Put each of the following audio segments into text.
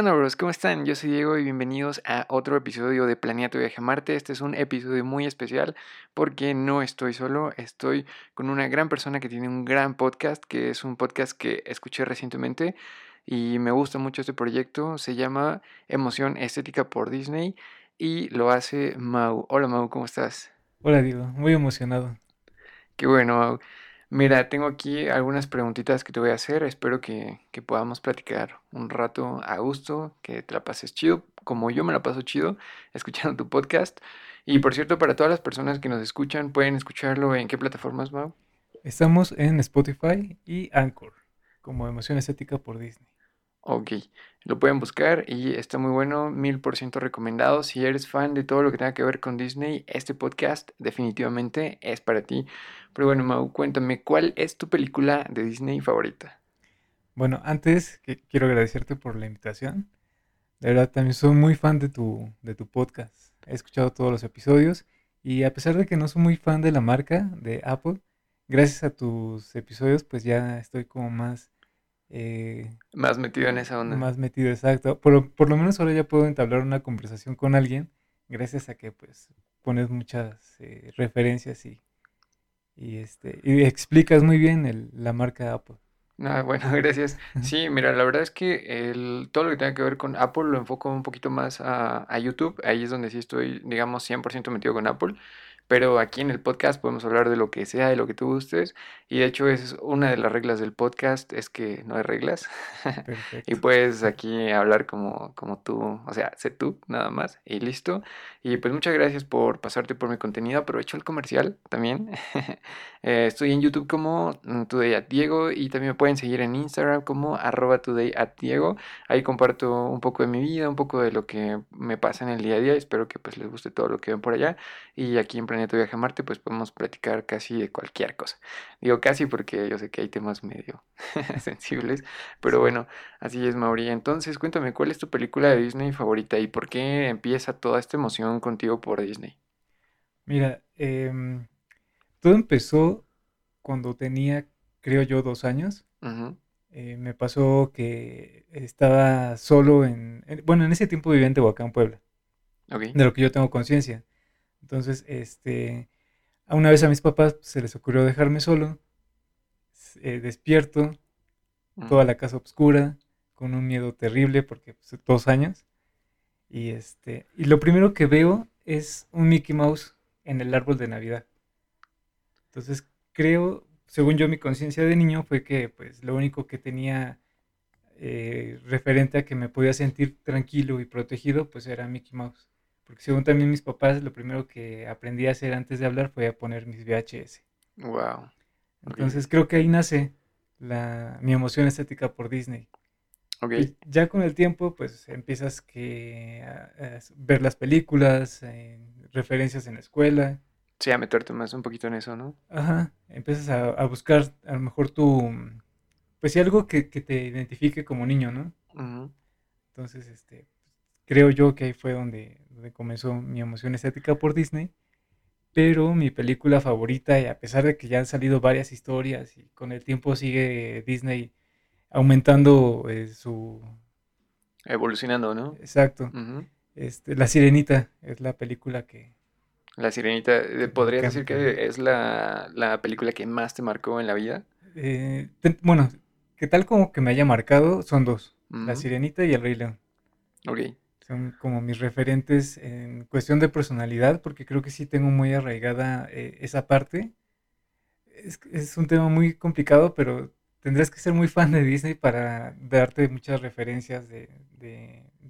¿Qué onda, bros? ¿Cómo están? Yo soy Diego y bienvenidos a otro episodio de Planeato Viaje a Marte. Este es un episodio muy especial porque no estoy solo, estoy con una gran persona que tiene un gran podcast, que es un podcast que escuché recientemente y me gusta mucho este proyecto. Se llama Emoción Estética por Disney y lo hace Mau. Hola Mau, ¿cómo estás? Hola Diego, muy emocionado. Qué bueno, Mau. Mira, tengo aquí algunas preguntitas que te voy a hacer. Espero que, que, podamos platicar un rato a gusto, que te la pases chido, como yo me la paso chido escuchando tu podcast. Y por cierto, para todas las personas que nos escuchan, pueden escucharlo en qué plataformas, Mau. Estamos en Spotify y Anchor, como Emoción Estética por Disney. Ok, lo pueden buscar y está muy bueno, mil por ciento recomendado. Si eres fan de todo lo que tenga que ver con Disney, este podcast definitivamente es para ti. Pero bueno, Mau, cuéntame, ¿cuál es tu película de Disney favorita? Bueno, antes quiero agradecerte por la invitación. De verdad, también soy muy fan de tu, de tu podcast. He escuchado todos los episodios y a pesar de que no soy muy fan de la marca de Apple, gracias a tus episodios pues ya estoy como más eh, más metido en esa onda. Más metido, exacto. Por, por, lo menos ahora ya puedo entablar una conversación con alguien gracias a que pues pones muchas eh, referencias y, y, este, y explicas muy bien el, la marca Apple. Ah, bueno, gracias. Sí, mira, la verdad es que el, todo lo que tenga que ver con Apple lo enfoco un poquito más a, a YouTube. Ahí es donde sí estoy, digamos, 100% metido con Apple pero aquí en el podcast podemos hablar de lo que sea, de lo que tú gustes. Y de hecho es una de las reglas del podcast, es que no hay reglas. y puedes aquí hablar como, como tú, o sea, sé tú nada más y listo. Y pues muchas gracias por pasarte por mi contenido. Aprovecho el comercial también. Eh, estoy en YouTube como mm, Today at Diego y también me pueden seguir en Instagram como arroba Today at Diego. Ahí comparto un poco de mi vida, un poco de lo que me pasa en el día a día. Espero que pues les guste todo lo que ven por allá. Y aquí en Planeta Viaje a Marte pues podemos platicar casi de cualquier cosa. Digo casi porque yo sé que hay temas medio sensibles. Pero bueno, así es Mauri. Entonces cuéntame, ¿cuál es tu película de Disney favorita y por qué empieza toda esta emoción contigo por Disney? Mira, eh todo empezó cuando tenía, creo yo, dos años. Eh, me pasó que estaba solo en, Bueno, en ese tiempo vivía en Tehuacán, Puebla. De lo que yo tengo conciencia. Entonces, este... A una vez a mis papás se les ocurrió dejarme solo, eh, despierto, toda la casa oscura, con un miedo terrible porque pues, dos años. Y este, y lo primero que veo es un Mickey Mouse en el árbol de Navidad. Entonces, creo, según yo, mi conciencia de niño fue que pues lo único que tenía eh, referente a que me podía sentir tranquilo y protegido, pues era Mickey Mouse. Porque según también mis papás, lo primero que aprendí a hacer antes de hablar fue a poner mis VHS. Wow. Entonces creo que ahí nace la, mi emoción estética por Disney. Okay. ya con el tiempo, pues empiezas que a, ver las películas, referencias en la escuela, Sí, a meterte más un poquito en eso, ¿no? Ajá, empiezas a, buscar a lo mejor tu, pues sí, algo que, te identifique como niño, ¿no? Entonces, este, creo yo que ahí fue donde, donde comenzó mi emoción estética por Disney. Pero mi película favorita, y a pesar de que ya han salido varias historias y con el tiempo sigue Disney aumentando eh, su... Evolucionando, ¿no? Exacto. este, la Sirenita es la película que, la Sirenita, eh, ¿podrías decir que es la, película que más te marcó en la vida? Eh, bueno, que tal como que me haya marcado, son dos, La Sirenita y El Rey León. Ok. Son como mis referentes en cuestión de personalidad, porque creo que sí tengo muy arraigada eh, esa parte. Es, un tema muy complicado, pero tendrías que ser muy fan de Disney para darte muchas referencias de,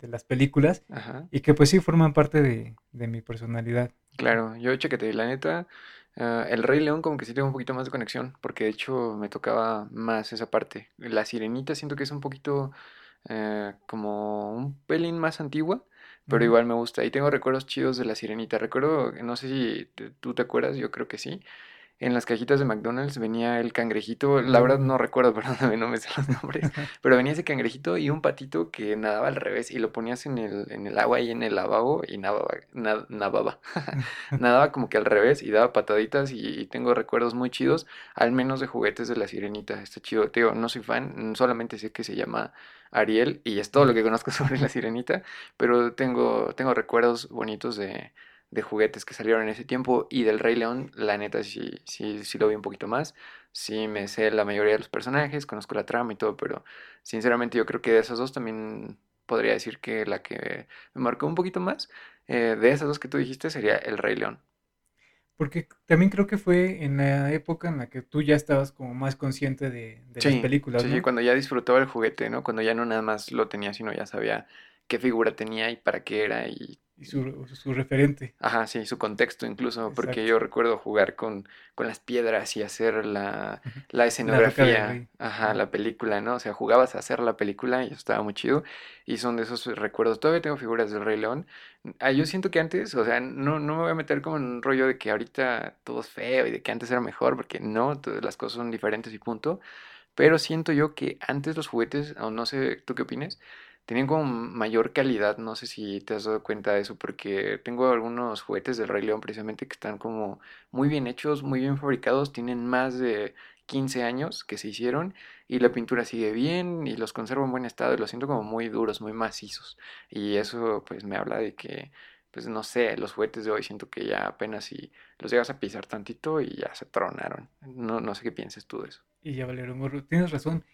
las películas y que pues sí forman parte de, de mi personalidad. Claro, yo chequete, la neta, ah, El Rey León como que sí tengo un poquito más de conexión, porque de hecho me tocaba más esa parte. La Sirenita siento que es un poquito eh, como un pelín más antigua, pero igual me gusta. Y tengo recuerdos chidos de La Sirenita. Recuerdo, no sé si tú te acuerdas, yo creo que sí, en las cajitas de McDonald's venía el cangrejito, la verdad no recuerdo, perdóname, no me sé los nombres, pero venía ese cangrejito y un patito que nadaba al revés y lo ponías en el, en el agua y en el lavabo y nadaba, nadaba, nadaba como que al revés y daba pataditas y, tengo recuerdos muy chidos, al menos de juguetes de la sirenita, está chido, te digo, no soy fan, solamente sé que se llama Ariel y es todo lo que conozco sobre la sirenita, pero tengo, tengo recuerdos bonitos de de juguetes que salieron en ese tiempo y del Rey León, la neta sí, sí, sí lo vi un poquito más. Sí me sé la mayoría de los personajes, conozco la trama y todo, pero sinceramente yo creo que de esas dos también podría decir que la que me marcó un poquito más eh, de esas dos que tú dijiste sería el Rey León. Porque también creo que fue en la época en la que tú ya estabas como más consciente de, de las películas, sí, cuando ya disfrutaba el juguete, ¿no? Cuando ya no nada más lo tenía, sino ya sabía qué figura tenía y para qué era y y su, su, referente. Ajá, sí, su contexto incluso, porque yo recuerdo jugar con, con las piedras y hacer la, la escenografía, ajá, la película, ¿no? O sea, jugabas a hacer la película y eso estaba muy chido. Y son de esos recuerdos. Todavía tengo figuras del Rey León. Ah, yo siento que antes, o sea, no, no me voy a meter como en un rollo de que ahorita todo es feo y de que antes era mejor, porque no, todas las cosas son diferentes y punto. Pero siento yo que antes los juguetes, o no sé, ¿tú qué opinas? Tenían como mayor calidad, no sé si te has dado cuenta de eso, porque tengo algunos juguetes del Rey León precisamente que están como muy bien hechos, muy bien fabricados, tienen más de 15 años que se hicieron y la pintura sigue bien y los conservo en buen estado y los siento como muy duros, muy macizos. Y eso pues me habla de que, pues no sé, los juguetes de hoy siento que ya apenas si los llegas a pisar tantito y ya se tronaron. No, no sé qué pienses tú de eso. Y ya valieron. Tienes razón.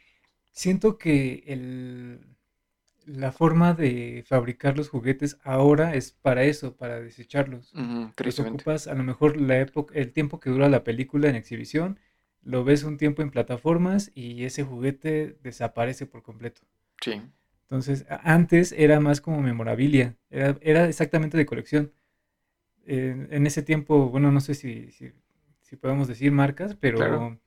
Siento que el la forma de fabricar los juguetes ahora es para eso, para desecharlos. Uh ocupas a lo mejor la época, el tiempo que dura la película en exhibición, lo ves un tiempo en plataformas y ese juguete desaparece por completo. Sí. Entonces, antes era más como memorabilia, era, era exactamente de colección. en ese tiempo, bueno, no sé si, si, podemos decir marcas, pero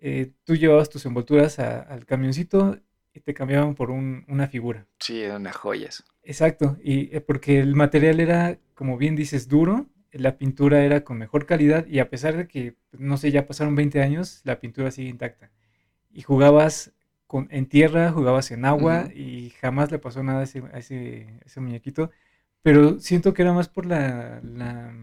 eh, tú llevabas tus envolturas al camioncito y te cambiaban por una figura. Sí, eran joyas. Exacto, y eh, porque el material era, como bien dices, duro, la pintura era con mejor calidad y a pesar de que, no sé, ya pasaron 20 años, la pintura sigue intacta. Y jugabas con, en tierra, jugabas en agua y jamás le pasó nada a ese, a ese, muñequito. Pero siento que era más por la, la,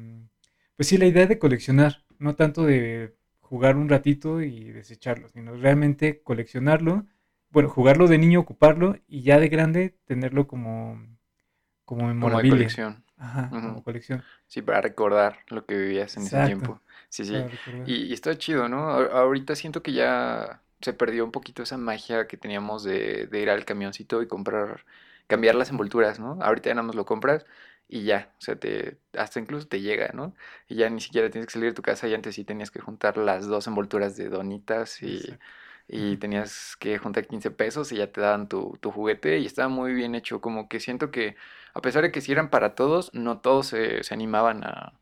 pues sí, la idea de coleccionar, no tanto de jugar un ratito y desecharlo, sino realmente coleccionarlo bueno, jugarlo de niño, ocuparlo y ya de grande tenerlo como, como memorabilia. Como colección. Ajá, como colección. Sí, para recordar lo que vivías en ese tiempo. Sí, sí. Y, y, está chido, ¿no? ahorita siento que ya se perdió un poquito esa magia que teníamos de, de ir al camioncito y comprar, cambiar las envolturas, ¿no? Ahorita ya nada más lo compras y ya, o sea, te, hasta incluso te llega, ¿no? Y ya ni siquiera tienes que salir de tu casa y antes sí tenías que juntar las dos envolturas de donitas y y tenías que juntar 15 pesos y ya te daban tu, tu, juguete y estaba muy bien hecho, como que siento que a pesar de que si eran para todos, no todos se, se animaban a,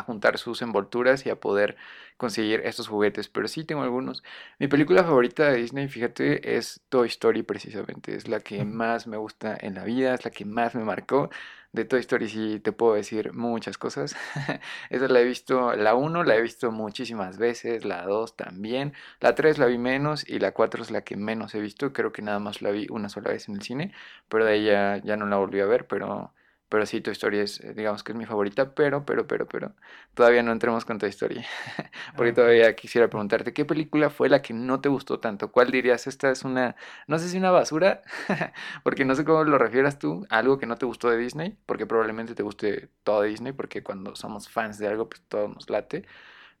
a juntar sus envolturas y a poder conseguir estos juguetes, pero sí tengo algunos. Mi película favorita de Disney, fíjate, es Toy Story precisamente, es la que más me gusta en la vida, es la que más me marcó. De Toy Story sí te puedo decir muchas cosas. Esa la he visto, la 1 la he visto muchísimas veces, la 2 también, la 3 la vi menos y la 4 es la que menos he visto, creo que nada más la vi una sola vez en el cine, pero de ahí ya, ya no la volví a ver, pero pero sí, Toy Story es, eh, digamos que es mi favorita, pero, pero, pero, pero, todavía no entremos con Toy Story. Porque ah, todavía quisiera preguntarte, ¿qué película fue la que no te gustó tanto? ¿Cuál dirías, esta es una, no sé si una basura, porque no sé cómo lo refieras tú, algo que no te gustó de Disney, porque probablemente te guste todo de Disney, porque cuando somos fans de algo, pues todo nos late.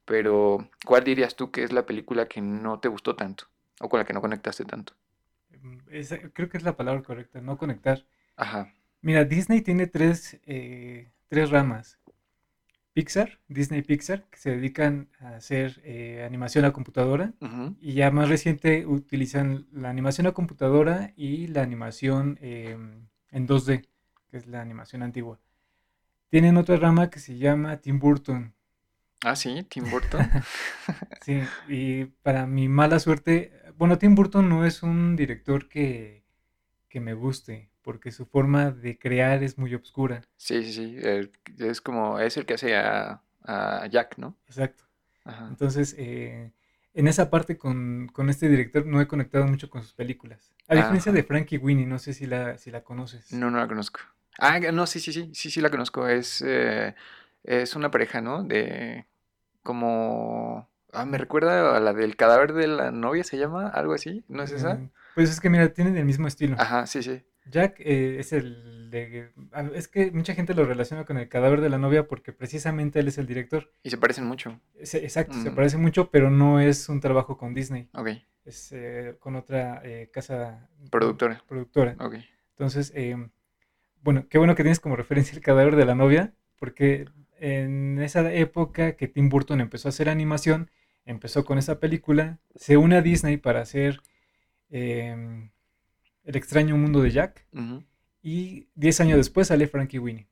Pero, ¿cuál dirías tú que es la película que no te gustó tanto? O con la que no conectaste tanto. Mm, creo que es la palabra correcta, no conectar. Ajá. Mira, Disney tiene tres, eh, tres ramas. Pixar, Disney Pixar, que se dedican a hacer eh, animación a computadora. Y ya más reciente utilizan la animación a computadora y la animación em, en 2D, que es la animación antigua. Tienen otra rama que se llama Tim Burton. Ah, sí, Tim Burton. sí, y para mi mala suerte, bueno, Tim Burton no es un director que, que me guste porque su forma de crear es muy oscura. Sí, sí, sí. es como, es el que hace a, Jack, ¿no? Exacto. Entonces, eh, en esa parte con, este director no he conectado mucho con sus películas. A diferencia de Frankie Winnie, no sé si la, si la conoces. No, no la conozco. Ah, no, sí, sí, sí, sí, sí la conozco. Es, eh, es una pareja, ¿no? De como... Ah, me recuerda a la del cadáver de la novia, ¿se llama? ¿Algo así? ¿No es esa? Mm, pues es que mira, tienen el mismo estilo. Ajá, sí, sí. Jack eh, es el de... Es que mucha gente lo relaciona con el cadáver de la novia porque precisamente él es el director. Y se parecen mucho. exacto, se mm. parecen mucho, pero no es un trabajo con Disney. Ok. Es eh, con otra eh, casa... Productora. Productora. Ok. Entonces, em, bueno, qué bueno que tienes como referencia el cadáver de la novia, porque en esa época que Tim Burton empezó a hacer animación, empezó con esa película, se une a Disney para hacer em, El extraño mundo de Jack, y 10 años después sale Frankie Winnie.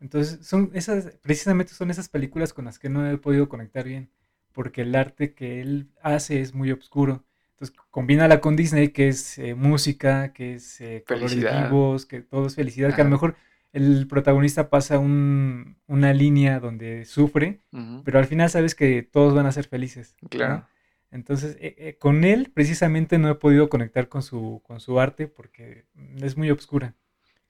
Entonces, son esas, precisamente son esas películas con las que no he podido conectar bien, porque el arte que él hace es muy oscuro. Entonces, combínala con Disney, que es eh, música, que es eh, colores vivos, que todo es felicidad, que a lo mejor el protagonista pasa un, una línea donde sufre, pero al final sabes que todos van a ser felices. Claro. Entonces, eh, eh, con él precisamente no he podido conectar con su, con su arte porque es muy oscura.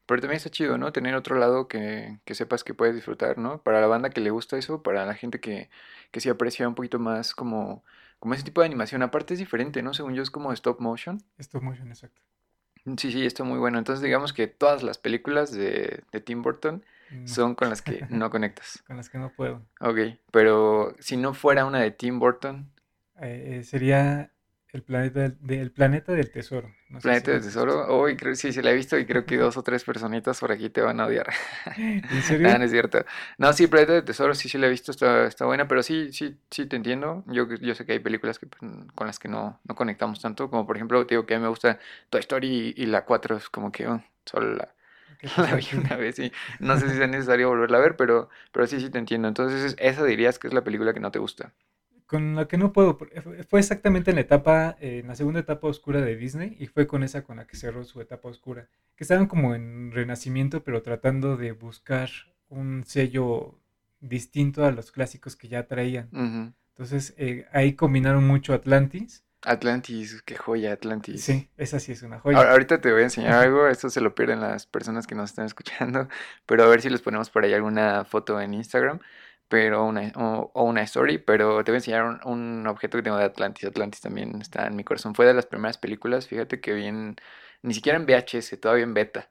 Pero también está chido, ¿no? Tener otro lado que, que, sepas que puedes disfrutar, ¿no? Para la banda que le gusta eso, para la gente que, que sí aprecia un poquito más como, como ese tipo de animación. Aparte es diferente, ¿no? Según yo es como stop motion. Stop motion, exacto. Sí, sí, está muy bueno. Entonces digamos que todas las películas de, de Tim Burton son con las que no conectas. con las que no puedo. Ok, pero si no fuera una de Tim Burton. Eh, sería el planeta del, planeta del tesoro. planeta del tesoro. Oh, creo, sí, sí la he visto y creo que dos o tres personitas por aquí te van a odiar. ¿En serio? no, es cierto. No, sí, planeta del tesoro sí, sí la he visto, está, está buena, pero sí, sí, sí te entiendo. Yo, yo sé que hay películas que, pues, con las que no, no conectamos tanto, como por ejemplo, te digo que a mí me gusta Toy Story y, la 4 es como que oh, solo la, la vi una vez y no sé si es necesario volverla a ver, pero, pero sí, sí te entiendo. Entonces, esa dirías que es la película que no te gusta con la que no puedo, fue exactamente en la etapa, en la segunda etapa oscura de Disney y fue con esa con la que cerró su etapa oscura, que estaban como en renacimiento pero tratando de buscar un sello distinto a los clásicos que ya traían. Entonces eh, ahí combinaron mucho Atlantis. Atlantis, qué joya Atlantis. Sí, esa sí es una joya. Ahorita te voy a enseñar algo, esto se lo pierden las personas que nos están escuchando, pero a ver si les ponemos por ahí alguna foto en Instagram pero una, o, una story, pero te voy a enseñar un, objeto que tengo de Atlantis. Atlantis también está en mi corazón. Fue de las primeras películas, fíjate que bien, ni siquiera en VHS, todavía en beta.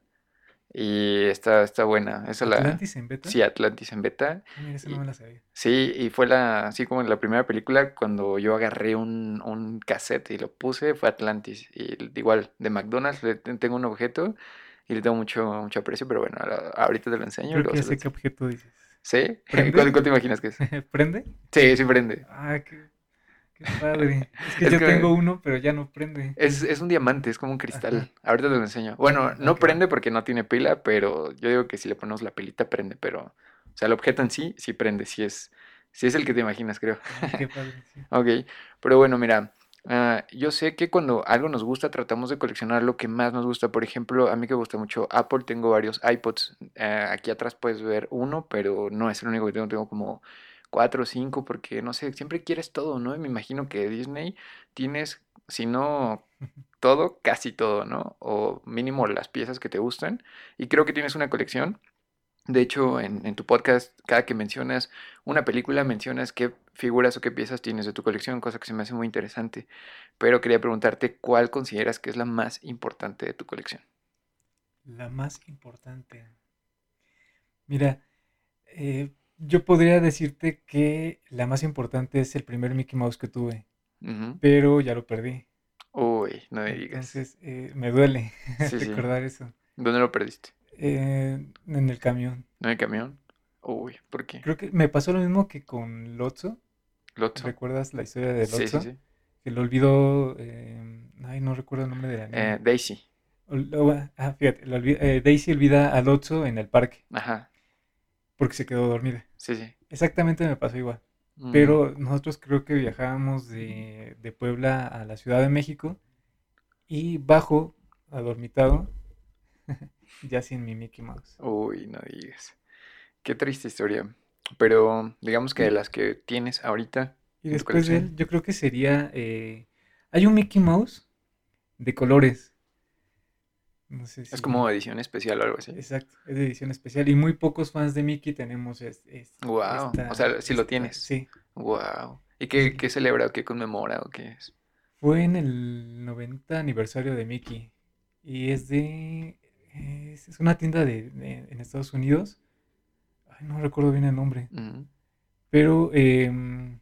Y está, está buena. ¿Atlantis en beta? Sí, Atlantis en beta. Ah, mira, no me la sabía. Sí, y fue la, así como en la primera película, cuando yo agarré un, un cassette y lo puse, fue Atlantis. Y igual, de McDonald's tengo un objeto y le tengo mucho, mucho aprecio, pero bueno, ahorita te lo enseño. Creo que sé qué objeto dices. ¿Sí? ¿Cuál, te imaginas que es? ¿Prende? Sí, sí prende. Ah, qué, qué padre. Es que yo tengo uno, pero ya no prende. Es, es un diamante, es como un cristal. Ahorita te lo enseño. Bueno, no prende porque no tiene pila, pero yo digo que si le ponemos la pilita prende, pero... O sea, el objeto en sí, sí prende, sí es, sí es el que te imaginas, creo. Ah, qué padre, sí. ok, pero bueno, mira, Ah, yo sé que cuando algo nos gusta tratamos de coleccionar lo que más nos gusta. Por ejemplo, a mí que me gusta mucho Apple, tengo varios iPods. Ah, aquí atrás puedes ver uno, pero no es el único que tengo. Tengo como cuatro o cinco porque, no sé, siempre quieres todo, ¿no? Y me imagino que Disney tienes, si no todo, casi todo, ¿no? O mínimo las piezas que te gustan. Y creo que tienes una colección. De hecho, en, tu podcast, cada que mencionas una película, mencionas qué figuras o qué piezas tienes de tu colección, cosa que se me hace muy interesante. Pero quería preguntarte cuál consideras que es la más importante de tu colección. La más importante. Mira, eh, yo podría decirte que la más importante es el primer Mickey Mouse que tuve, pero ya lo perdí. Uy, no me digas. Entonces, eh, me duele recordar eso. ¿Dónde lo perdiste? Eh, en el camión. ¿En el camión? Uy, ¿por qué? Creo que me pasó lo mismo que con Lotso. Lotso. ¿Recuerdas la historia de Lotso? Sí, sí, sí. Que lo olvidó. Eh, ay, no recuerdo el nombre de la niña. Eh, Daisy. ah, fíjate, eh, Daisy olvida a Lotso en el parque. Ajá. Porque se quedó dormida. Sí, sí. Exactamente me pasó igual. Mm. Pero nosotros creo que viajábamos de, de Puebla a la Ciudad de México y bajo, adormitado, ya sin mi Mickey Mouse. Uy, no digas. Qué triste historia. Pero digamos que de las que tienes ahorita. Y después de él, yo creo que sería. Eh, hay un Mickey Mouse de colores. No sé si... Es como edición especial o algo así. Exacto, es de edición especial. Y muy pocos fans de Mickey tenemos. Es, wow. o sea, si lo tienes. Sí. Wow. ¿Y qué, qué celebra o qué conmemora o qué es? Fue en el 90 aniversario de Mickey. Y es de. Es, una tienda de, en Estados Unidos. Ay, no recuerdo bien el nombre. Pero em,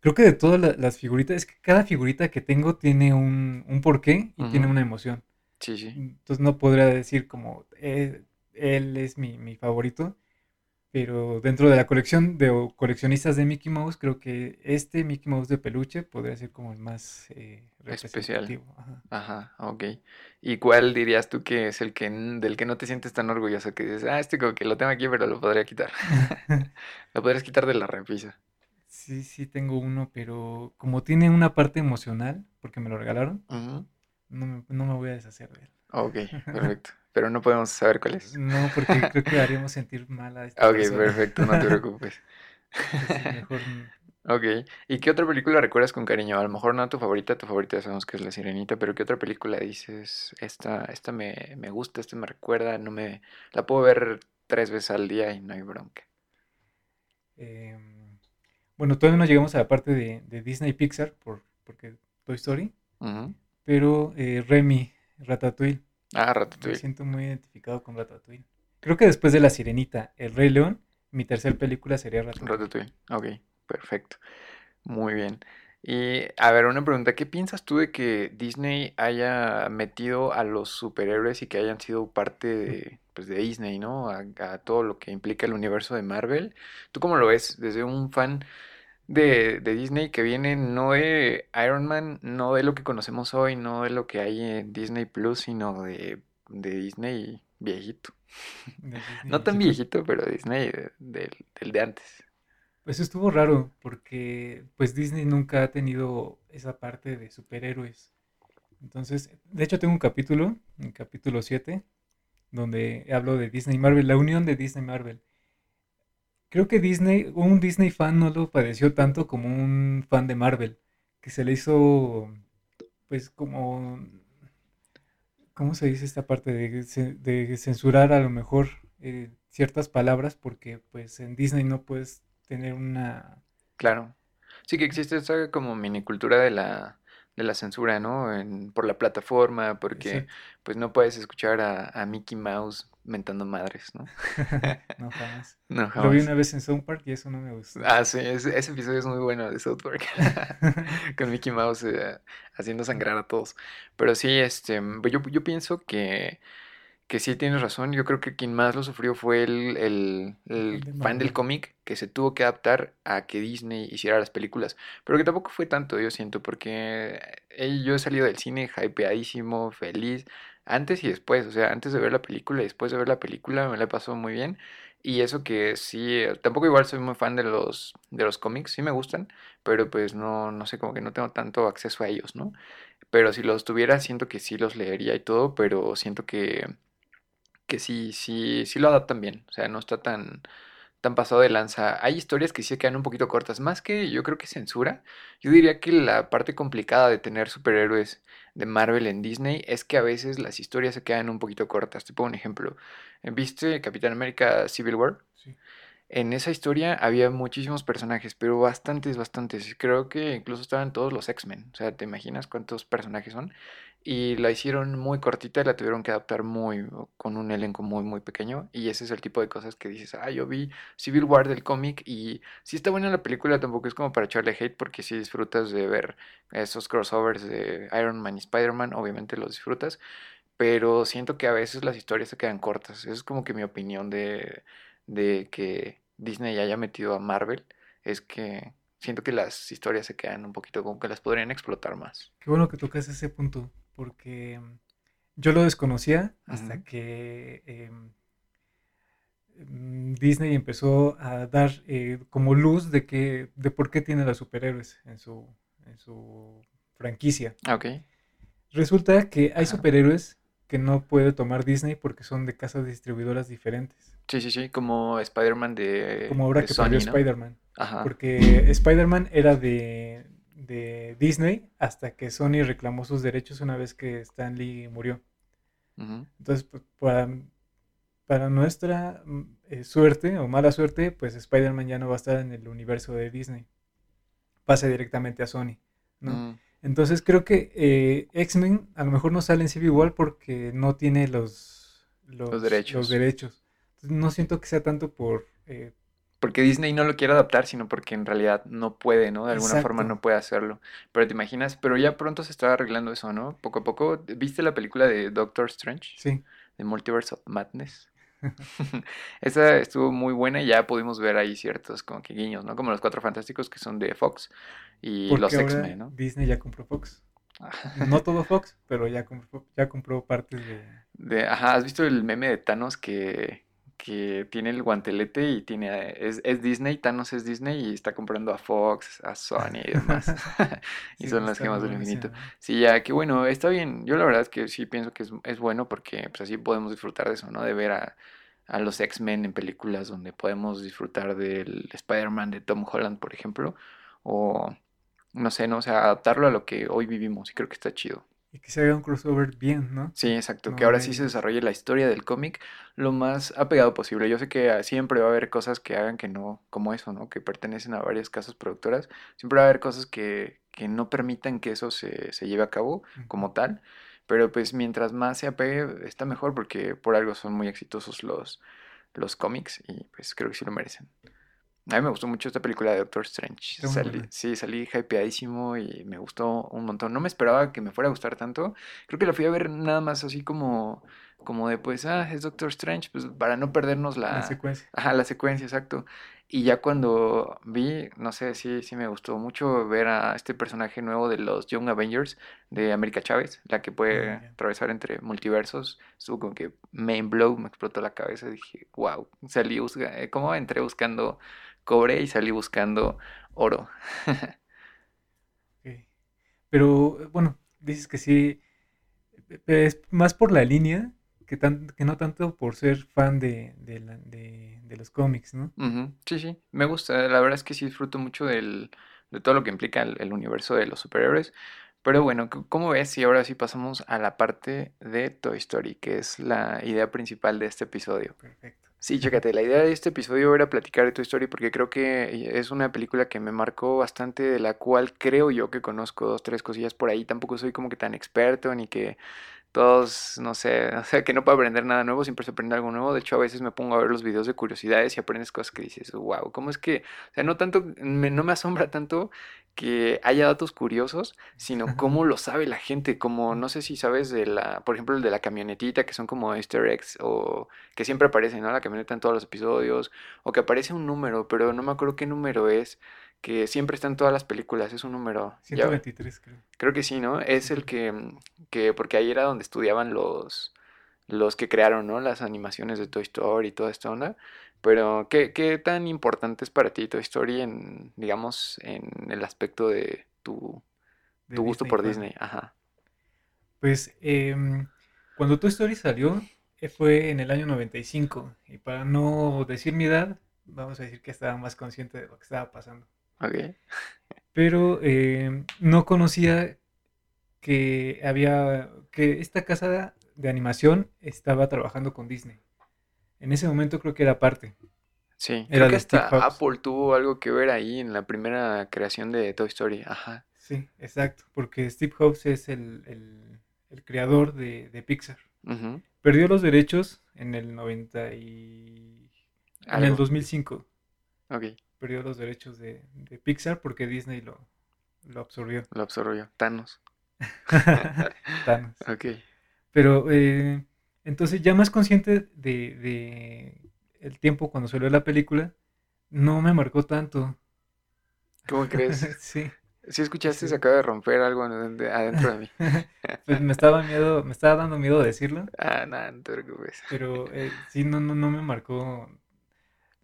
creo que de todas las figuritas, es que cada figurita que tengo tiene un, un porqué y tiene una emoción. Sí, sí. Entonces no podría decir como eh, él es mi, mi favorito. Pero dentro de la colección de coleccionistas de Mickey Mouse, creo que este Mickey Mouse de peluche podría ser como el más eh, especial. Ajá. ok. ¿Y cuál dirías tú que es el que del que no te sientes tan orgulloso? Que dices, ah, este como que lo tengo aquí, pero lo podría quitar. lo podrías quitar de la repisa. Sí, sí, tengo uno, pero como tiene una parte emocional, porque me lo regalaron, no, me, no me voy a deshacer de él. Ok, perfecto pero no podemos saber cuál es. No, porque creo que haríamos sentir mal a esta Ok, perfecto, no te preocupes. mejor... Ok, ¿y qué otra película recuerdas con cariño? A lo mejor no tu favorita, tu favorita sabemos que es La Sirenita, pero ¿qué otra película dices? Esta, esta me, gusta, esta me recuerda, no me... La puedo ver tres veces al día y no hay bronca. Em, bueno, todavía no llegamos a la parte de, Disney Pixar, por, porque Toy Story, pero eh, Remy, Ratatouille. Ah, Ratatouille. Me siento muy identificado con Ratatouille. Creo que después de La Sirenita, El Rey León, mi tercera película sería Ratatouille. Ratatouille, ok, perfecto. Muy bien. Y a ver, una pregunta, ¿qué piensas tú de que Disney haya metido a los superhéroes y que hayan sido parte de, pues, de Disney, ¿no? A, a, todo lo que implica el universo de Marvel. ¿Tú cómo lo ves? Desde un fan de, de, Disney que viene no de Iron Man, no de lo que conocemos hoy, no de lo que hay en Disney Plus, sino de, de Disney viejito. no tan viejito, pero Disney del, de antes. Pues estuvo raro, porque pues Disney nunca ha tenido esa parte de superhéroes. Entonces, de hecho tengo un capítulo, el capítulo 7, donde hablo de Disney Marvel, la unión de Disney Marvel creo que Disney, un Disney fan no lo padeció tanto como un fan de Marvel, que se le hizo, pues como, ¿cómo se dice esta parte de, censurar a lo mejor eh, ciertas palabras? Porque pues en Disney no puedes tener una... Claro. Sí que existe esa como minicultura de la de la censura, ¿no? En, por la plataforma, porque pues no puedes escuchar a, a, Mickey Mouse mentando madres, ¿no? no, jamás. no, jamás. Lo vi una vez en South Park y eso no me gustó. Ah, sí, ese, episodio es muy bueno de South Park. Con Mickey Mouse eh, haciendo sangrar a todos. Pero sí, este, yo, yo pienso que que sí tienes razón. Yo creo que quien más lo sufrió fue el, el, fan del cómic que se tuvo que adaptar a que Disney hiciera las películas. Pero que tampoco fue tanto, yo siento, porque yo he salido del cine hypeadísimo, feliz, antes y después. O sea, antes de ver la película y después de ver la película me la pasó muy bien. Y eso que sí, eh, tampoco igual soy muy fan de los, de los cómics, sí me gustan, pero pues no, no sé, como que no tengo tanto acceso a ellos, ¿no? Pero si los tuviera, siento que sí los leería y todo, pero siento que que sí, sí, sí lo adaptan bien. O sea, no está tan, tan pasado de lanza. Hay historias que sí se quedan un poquito cortas. Más que yo creo que censura. Yo diría que la parte complicada de tener superhéroes de Marvel en Disney es que a veces las historias se quedan un poquito cortas. Te pongo un ejemplo. ¿Viste Capitán América Civil War? Sí. En esa historia había muchísimos personajes, pero bastantes, bastantes. Creo que incluso estaban todos los X-Men. O sea, ¿te imaginas cuántos personajes son? Y la hicieron muy cortita y la tuvieron que adaptar muy, con un elenco muy, muy pequeño. Y ese es el tipo de cosas que dices, ah, yo vi Civil War del cómic y si está buena la película, tampoco es como para echarle hate porque si disfrutas de ver esos crossovers de Iron Man y Spider-Man, obviamente los disfrutas. Pero siento que a veces las historias se quedan cortas. Esa es como que mi opinión de, de que Disney haya metido a Marvel. Es que siento que las historias se quedan un poquito como que las podrían explotar más. Qué bueno que tocas ese punto porque mm, yo lo desconocía hasta que em, mm, Disney empezó a dar eh, como luz de que de por qué tiene los superhéroes en su, en su franquicia. Ah, ok. Resulta que hay superhéroes que no puede tomar Disney porque son de casas distribuidoras diferentes. Sí, sí, sí, como Spider-Man de Como ahora que Sony, Spider-Man. Porque Spider-Man era de, de, Disney hasta que Sony reclamó sus derechos una vez que Stan Lee murió. Entonces, pues, para, para nuestra eh, suerte o mala suerte, pues Spider-Man ya no va a estar en el universo de Disney. Pasa directamente a Sony, ¿no? Mm. Entonces creo que eh, X-Men a lo mejor no sale en Civil War porque no tiene los, los, derechos. no siento que sea tanto por... Eh, porque Disney no lo quiere adaptar, sino porque en realidad no puede, ¿no? De alguna forma no puede hacerlo. Pero te imaginas, pero ya pronto se está arreglando eso, ¿no? Poco a poco. ¿Viste la película de Doctor Strange? Sí. De Multiverse of Madness. Esa estuvo muy buena y ya pudimos ver ahí ciertos como que guiños, ¿no? Como los Cuatro Fantásticos que son de Fox y los X-Men, ¿no? Disney ya compró Fox. no todo Fox, pero ya compró, ya compró partes de... de... Ajá, ¿has visto el meme de Thanos que, que tiene el guantelete y tiene es, es, Disney, Thanos es Disney y está comprando a Fox, a Sony y demás. y son las gemas del infinito. Sí, ya, que bueno, está bien. Yo la verdad es que sí pienso que es, es bueno porque pues así podemos disfrutar de eso, ¿no? De ver a, a los X-Men en películas donde podemos disfrutar del Spider-Man de Tom Holland, por ejemplo, o no sé, no, o sea, adaptarlo a lo que hoy vivimos y creo que está chido. Y que se haga un crossover bien, ¿no? Sí, exacto, que ahora sí se desarrolle la historia del cómic lo más apegado posible. Yo sé que siempre va a haber cosas que hagan que no, como eso, ¿no? Que pertenecen a varias casas productoras. Siempre va a haber cosas que, que no permitan que eso se, se lleve a cabo como tal. Pero pues mientras más se apegue, está mejor porque por algo son muy exitosos los, los cómics y pues creo que sí lo merecen. A mí me gustó mucho esta película de Doctor Strange. sí, salí hypeadísimo y me gustó un montón. No me esperaba que me fuera a gustar tanto. Creo que la fui a ver nada más así como como de pues, ah, es Doctor Strange, pues para no perdernos la, la secuencia. Ajá, la secuencia, exacto. Y ya cuando vi, no sé, sí, sí me gustó mucho ver a este personaje nuevo de los Young Avengers de América Chávez, la que puede ah, atravesar entre multiversos. Estuvo como que main blow, me explotó la cabeza. Dije, wow, salí, eh, como entré buscando cobre y salí buscando oro. Pero bueno, dices que sí, es más por la línea que, tan, que no tanto por ser fan de, de, los cómics, ¿no? Sí, sí, me gusta. La verdad es que sí disfruto mucho del, de todo lo que implica el, universo de los superhéroes. Pero bueno, ¿cómo ves si ahora sí pasamos a la parte de Toy Story, que es la idea principal de este episodio? Perfecto. Sí, chécate, la idea de este episodio era platicar de Toy Story porque creo que es una película que me marcó bastante, de la cual creo yo que conozco dos, tres cosillas por ahí. Tampoco soy como que tan experto ni que todos, no sé, o sea, que no puedo aprender nada nuevo, siempre se aprende algo nuevo. De hecho, a veces me pongo a ver los videos de curiosidades y aprendes cosas que dices, wow, ¿cómo es que, o sea, no tanto, no me asombra tanto que haya datos curiosos, sino cómo lo sabe la gente, como no sé si sabes de la, por ejemplo, el de la camionetita, que son como easter eggs, o que siempre aparece, ¿no? La camioneta en todos los episodios, o que aparece un número, pero no me acuerdo qué número es que siempre está en todas las películas, es un número... 123 creo. Creo que sí, ¿no? Es el que, mm, que, porque ahí era donde estudiaban los, los que crearon, ¿no? Las animaciones de Toy Story y toda esta onda. Pero, ¿qué, qué tan importante es para ti Toy Story en, digamos, en el aspecto de tu, tu gusto por Disney? Ajá. Pues, eh, cuando Toy Story salió, eh, fue en el año 95. Y para no decir mi edad, vamos a decir que estaba más consciente de lo que estaba pasando. Pero eh, no conocía que había, que esta casa de animación estaba trabajando con Disney. En ese momento creo que era parte. Sí, creo que hasta Apple tuvo algo que ver ahí en la primera creación de Toy Story. Ajá. Sí, exacto, porque Steve Jobs es el, creador de, Pixar. Perdió los derechos en el 90 y... En el 2005. Ok perdió los derechos de, Pixar porque Disney lo, lo absorbió. Lo absorbió. Thanos. Thanos. Ok. Pero eh, entonces ya más consciente de, el tiempo cuando salió la película, no me marcó tanto. ¿Cómo crees? sí. Si escuchaste, se acaba de romper algo adentro de mí. pues me estaba miedo, me estaba dando miedo decirlo. Ah, nada, no te preocupes. Pero eh, sí, no, no, no me marcó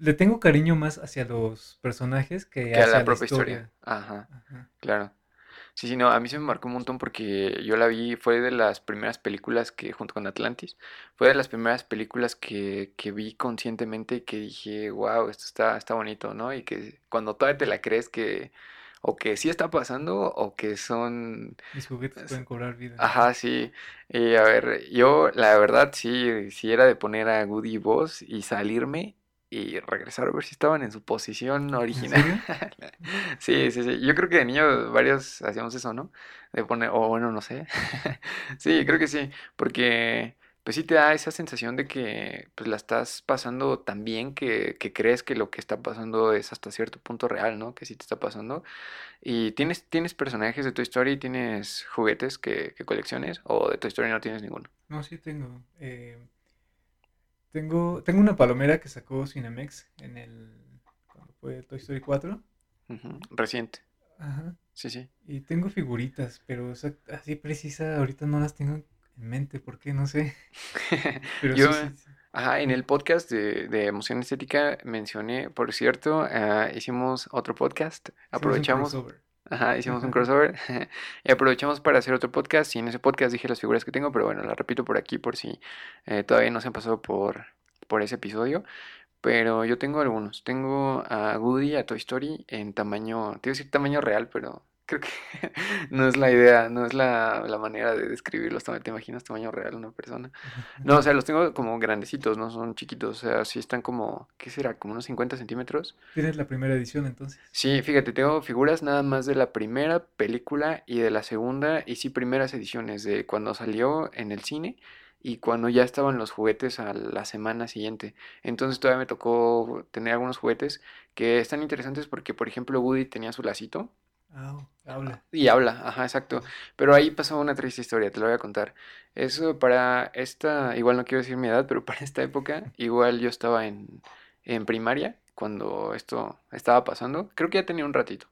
le tengo cariño más hacia los personajes que, hacia la propia historia. Ajá, claro. Sí, sí, no, a mí se me marcó un montón porque yo la vi, fue de las primeras películas que, junto con Atlantis, fue de las primeras películas que, que vi conscientemente y que dije, wow, esto está, está bonito, ¿no? Y que cuando todavía te la crees que, o que sí está pasando, o que son... Mis juguetes pueden cobrar vida. Ajá, sí. Y a ver, yo la verdad sí, sí era de poner a Goody Boss y salirme y regresar a ver si estaban en su posición original. sí, sí, sí. Yo creo que de niño varios hacíamos eso, ¿no? De poner, o bueno, no sé. sí, creo que sí, porque pues sí te da esa sensación de que pues la estás pasando tan bien que, que crees que lo que está pasando es hasta cierto punto real, ¿no? Que sí te está pasando. ¿Y tienes, tienes personajes de tu historia y tienes juguetes que, que colecciones? ¿O de tu historia no tienes ninguno? No, sí tengo. Eh, tengo, tengo una palomera que sacó Cinemex en el. cuando fue Toy Story 4. Reciente. Ajá. Sí, sí. Y tengo figuritas, pero así precisa ahorita no las tengo en mente, ¿por qué? No sé. Pero Yo, Ajá, en el podcast de, de, Emoción Estética mencioné, por cierto, ah, hicimos otro podcast, aprovechamos. Ajá, hicimos un crossover y aprovechamos para hacer otro podcast y en ese podcast dije las figuras que tengo, pero bueno, las repito por aquí por si eh, todavía no se han pasado por, por ese episodio. Pero yo tengo algunos. Tengo a Woody, a Toy Story en tamaño, te iba a decir tamaño real, pero creo que no es la idea, no es la, manera de describirlos. ¿Te imaginas tamaño real una persona? No, o sea, los tengo como grandecitos, no son chiquitos. O sea, sí están como, ¿qué será? Como unos 50 centímetros. ¿Tienes la primera edición entonces? Sí, fíjate, tengo figuras nada más de la primera película y de la segunda, y sí, primeras ediciones de cuando salió en el cine y cuando ya estaban los juguetes a la semana siguiente. Entonces todavía me tocó tener algunos juguetes que están interesantes porque, por ejemplo, Woody tenía su lacito Ah, habla. Y habla, ajá, exacto. Pero ahí pasó una triste historia, te lo voy a contar. Eso para esta, igual no quiero decir mi edad, pero para esta época, igual yo estaba en, en primaria cuando esto estaba pasando. Creo que ya tenía un ratito,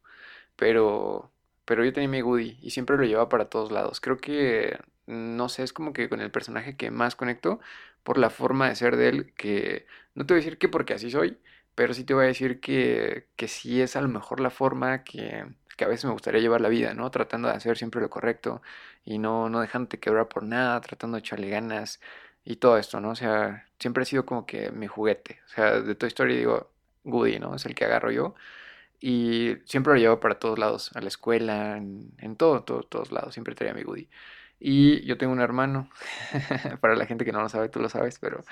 pero, pero yo tenía mi Goody y siempre lo llevaba para todos lados. Creo que, no sé, es como que con el personaje que más conecto por la forma de ser de él, que no te voy a decir que porque así soy, pero sí te voy a decir que, que sí es a lo mejor la forma que que a veces me gustaría llevar la vida, ¿no? Tratando de hacer siempre lo correcto y no, no dejándote quebrar por nada, tratando de echarle ganas y todo esto, ¿no? O sea, siempre ha sido como que mi juguete. O sea, de Toy Story digo, Goody, ¿no? Es el que agarro yo. Y siempre lo llevo para todos lados, a la escuela, en, en todo, todo, todos lados, siempre traía mi Goody. Y yo tengo un hermano, para la gente que no lo sabe, tú lo sabes, pero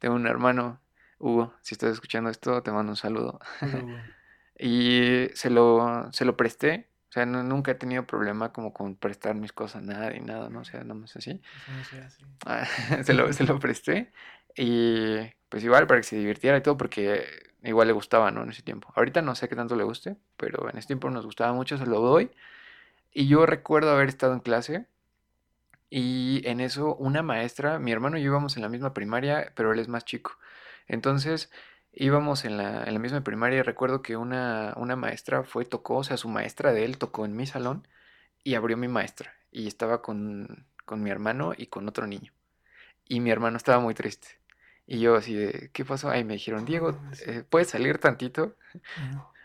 tengo un hermano, Hugo, si estás escuchando esto, te mando un saludo. Y se lo, se lo presté. O sea, nunca he tenido problema como con prestar mis cosas a nadie, nada, ¿no? O sea, no más así. Ah, se, lo, se lo presté. Y pues igual para que se divirtiera y todo, porque igual le gustaba, ¿no? En ese tiempo. Ahorita no sé qué tanto le guste, pero en ese tiempo nos gustaba mucho, se lo doy. Y yo recuerdo haber estado en clase y en eso una maestra, mi hermano y yo íbamos en la misma primaria, pero él es más chico. Entonces íbamos en la, en la misma primaria y recuerdo que una, una maestra fue, tocó, o sea, su maestra de él tocó en mi salón y abrió mi maestra y estaba con, con mi hermano y con otro niño. Y mi hermano estaba muy triste. Y yo así de, ¿qué pasó? Ahí me dijeron, Diego, eh, ¿puedes salir tantito?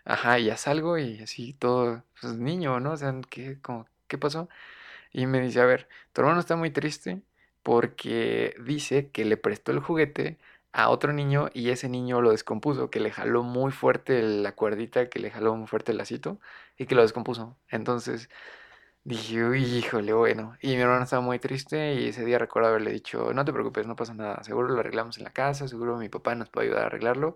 Ajá, y ya salgo y así todo, pues niño, ¿no? O sea, ¿qué, como, ¿qué pasó? Y me dice, a ver, tu hermano está muy triste porque dice que le prestó el juguete a otro niño y ese niño lo descompuso, que le jaló muy fuerte la cuerdita, que le jaló muy fuerte el lacito y que lo descompuso. Entonces dije, uy, híjole, bueno. Y mi hermano estaba muy triste y ese día recuerdo haberle dicho, no te preocupes, no pasa nada, seguro lo arreglamos en la casa, seguro mi papá nos puede ayudar a arreglarlo.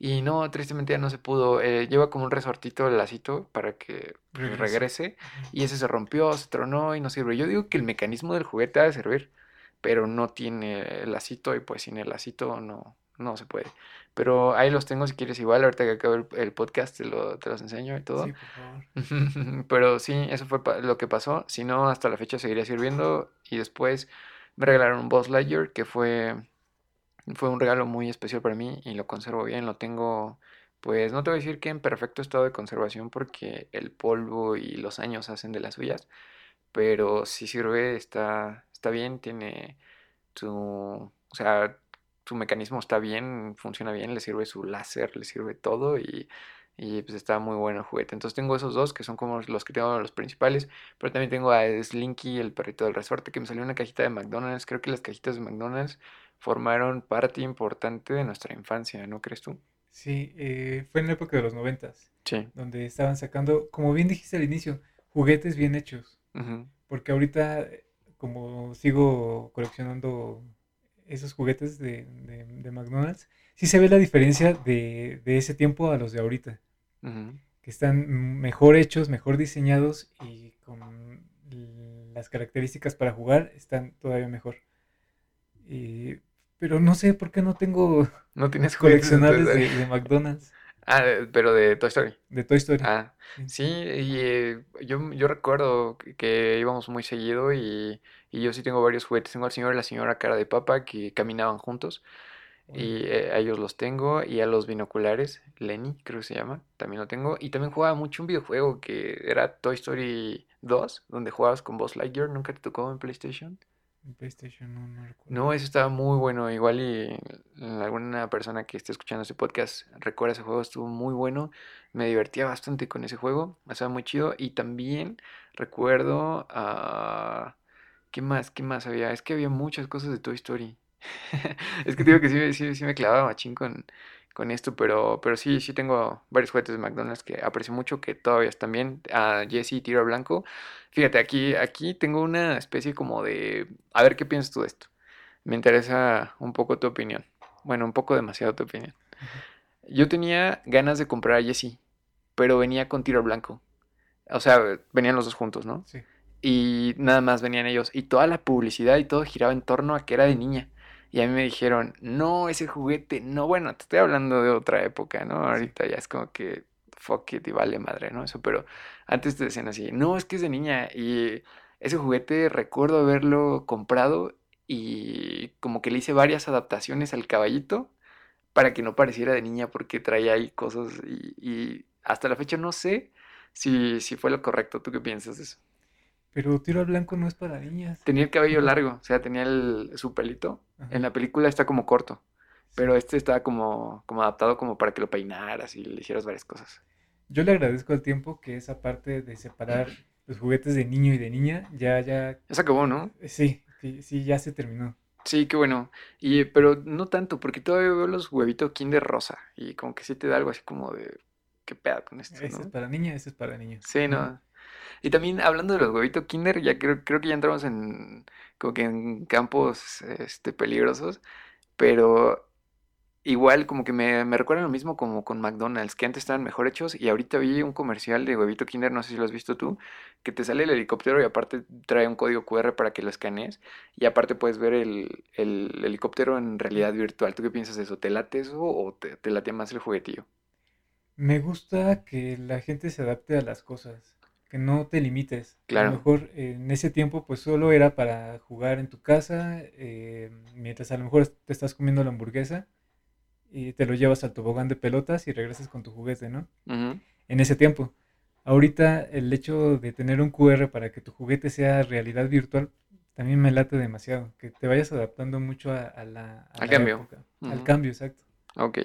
Y no, tristemente ya no se pudo. Eh, lleva como un resortito el lacito para que regrese. Y ese se rompió, se tronó y no sirve. Yo digo que el mecanismo del juguete ha de servir pero no tiene el lacito y pues sin el lacito no, no se puede. Pero ahí los tengo si quieres igual, ahorita que acabe el, podcast te, lo, te, los enseño y todo. Sí, por favor. pero sí, eso fue lo que pasó. Si no, hasta la fecha seguiría sirviendo y después me regalaron un Boss Lightyear que fue, fue un regalo muy especial para mí y lo conservo bien, lo tengo... Pues no te voy a decir que en perfecto estado de conservación porque el polvo y los años hacen de las suyas, pero si sirve, está, está bien, tiene su, o sea, su mecanismo está bien, funciona bien, le sirve su láser, le sirve todo y, Y pues está muy bueno el juguete. Entonces tengo esos dos que son como los que tengo los principales. Pero también tengo a Slinky, el perrito del resorte, que me salió una cajita de McDonald's. Creo que las cajitas de McDonald's formaron parte importante de nuestra infancia, ¿no crees tú? Sí, eh, fue en la época de los noventas. Sí. Donde estaban sacando, como bien dijiste al inicio, juguetes bien hechos. Porque ahorita, como sigo coleccionando esos juguetes de, de, McDonald's, sí se ve la diferencia de, de, ese tiempo a los de ahorita. Que están mejor hechos, mejor diseñados y con las características para jugar están todavía mejor. pero no sé por qué no tengo no tienes coleccionables de, McDonald's. Ah, pero de Toy Story. De Toy Story. Ah, sí, y eh, yo, yo recuerdo que, íbamos muy seguido y, y, yo sí tengo varios juguetes. Tengo al señor y la señora cara de papa que caminaban juntos y eh, a ellos los tengo y a los binoculares, Lenny creo que se llama, también lo tengo. Y también jugaba mucho un videojuego que era Toy Story 2, donde jugabas con Buzz Lightyear. ¿Nunca te tocó en PlayStation? PlayStation no, no recuerdo. No, eso estaba muy bueno. Igual y alguna persona que esté escuchando este podcast recuerda ese juego, estuvo muy bueno. Me divertía bastante con ese juego, estaba muy chido. Y también recuerdo a... ¿Qué más? ¿Qué más había? Es que había muchas cosas de Toy Story. es que digo que sí me clavaba machín con, con esto, pero, pero sí, sí tengo varios juguetes de McDonald's que aprecio mucho, que todavía están bien. A Jesse Tiro Blanco. Fíjate, aquí, aquí tengo una especie como de... A ver qué piensas tú de esto. Me interesa un poco tu opinión. Bueno, un poco demasiado tu opinión. Yo tenía ganas de comprar a Jesse, pero venía con Tiro Blanco. O sea, venían los dos juntos, ¿no? Sí. Y nada más venían ellos. Y toda la publicidad y todo giraba en torno a que era de niña. Y a mí me dijeron, no, ese juguete, no, bueno, te estoy hablando de otra época, ¿no? Ahorita ya es como que fuck it y vale madre, ¿no? Eso, pero antes te decían así, no, es que es de niña. Y ese juguete recuerdo haberlo comprado y como que le hice varias adaptaciones al caballito para que no pareciera de niña porque traía ahí cosas y, y hasta la fecha no sé si, si fue lo correcto. ¿Tú qué piensas de eso? Pero tiro al blanco no es para niñas. Tenía el cabello largo, o sea, tenía el, su pelito. En la película está como corto, pero este está como, como adaptado como para que lo peinaras y le hicieras varias cosas. Yo le agradezco al tiempo que esa parte de separar los juguetes de niño y de niña ya, ya... Ya se acabó, ¿no? Eh, sí, sí, ya se terminó. Sí, qué bueno. Y, pero no tanto, porque todavía veo los huevitos Kinder rosa y como que sí te da algo así como de... ¿Qué pedo con esto? Ese es para niña, ese es para niño. Sí, no. Y también hablando de los huevitos Kinder, ya creo, creo que ya entramos en como que en campos este, peligrosos, pero igual como que me, me recuerdan lo mismo como con McDonald's, que antes estaban mejor hechos y ahorita vi un comercial de huevito Kinder, no sé si lo has visto tú, que te sale el helicóptero y aparte trae un código QR para que lo escanees y aparte puedes ver el, el helicóptero en realidad virtual. ¿Tú qué piensas de eso? ¿Te late eso o te late más el juguetillo? Me gusta que la gente se adapte a las cosas que no te limites. Claro. A lo mejor en ese tiempo pues solo era para jugar en tu casa, eh, mientras a lo mejor te estás comiendo la hamburguesa y te lo llevas al tobogán de pelotas y regresas con tu juguete, ¿no? En ese tiempo. Ahorita el hecho de tener un QR para que tu juguete sea realidad virtual también me late demasiado, que te vayas adaptando mucho a, la... al cambio. Al cambio, exacto. Ok.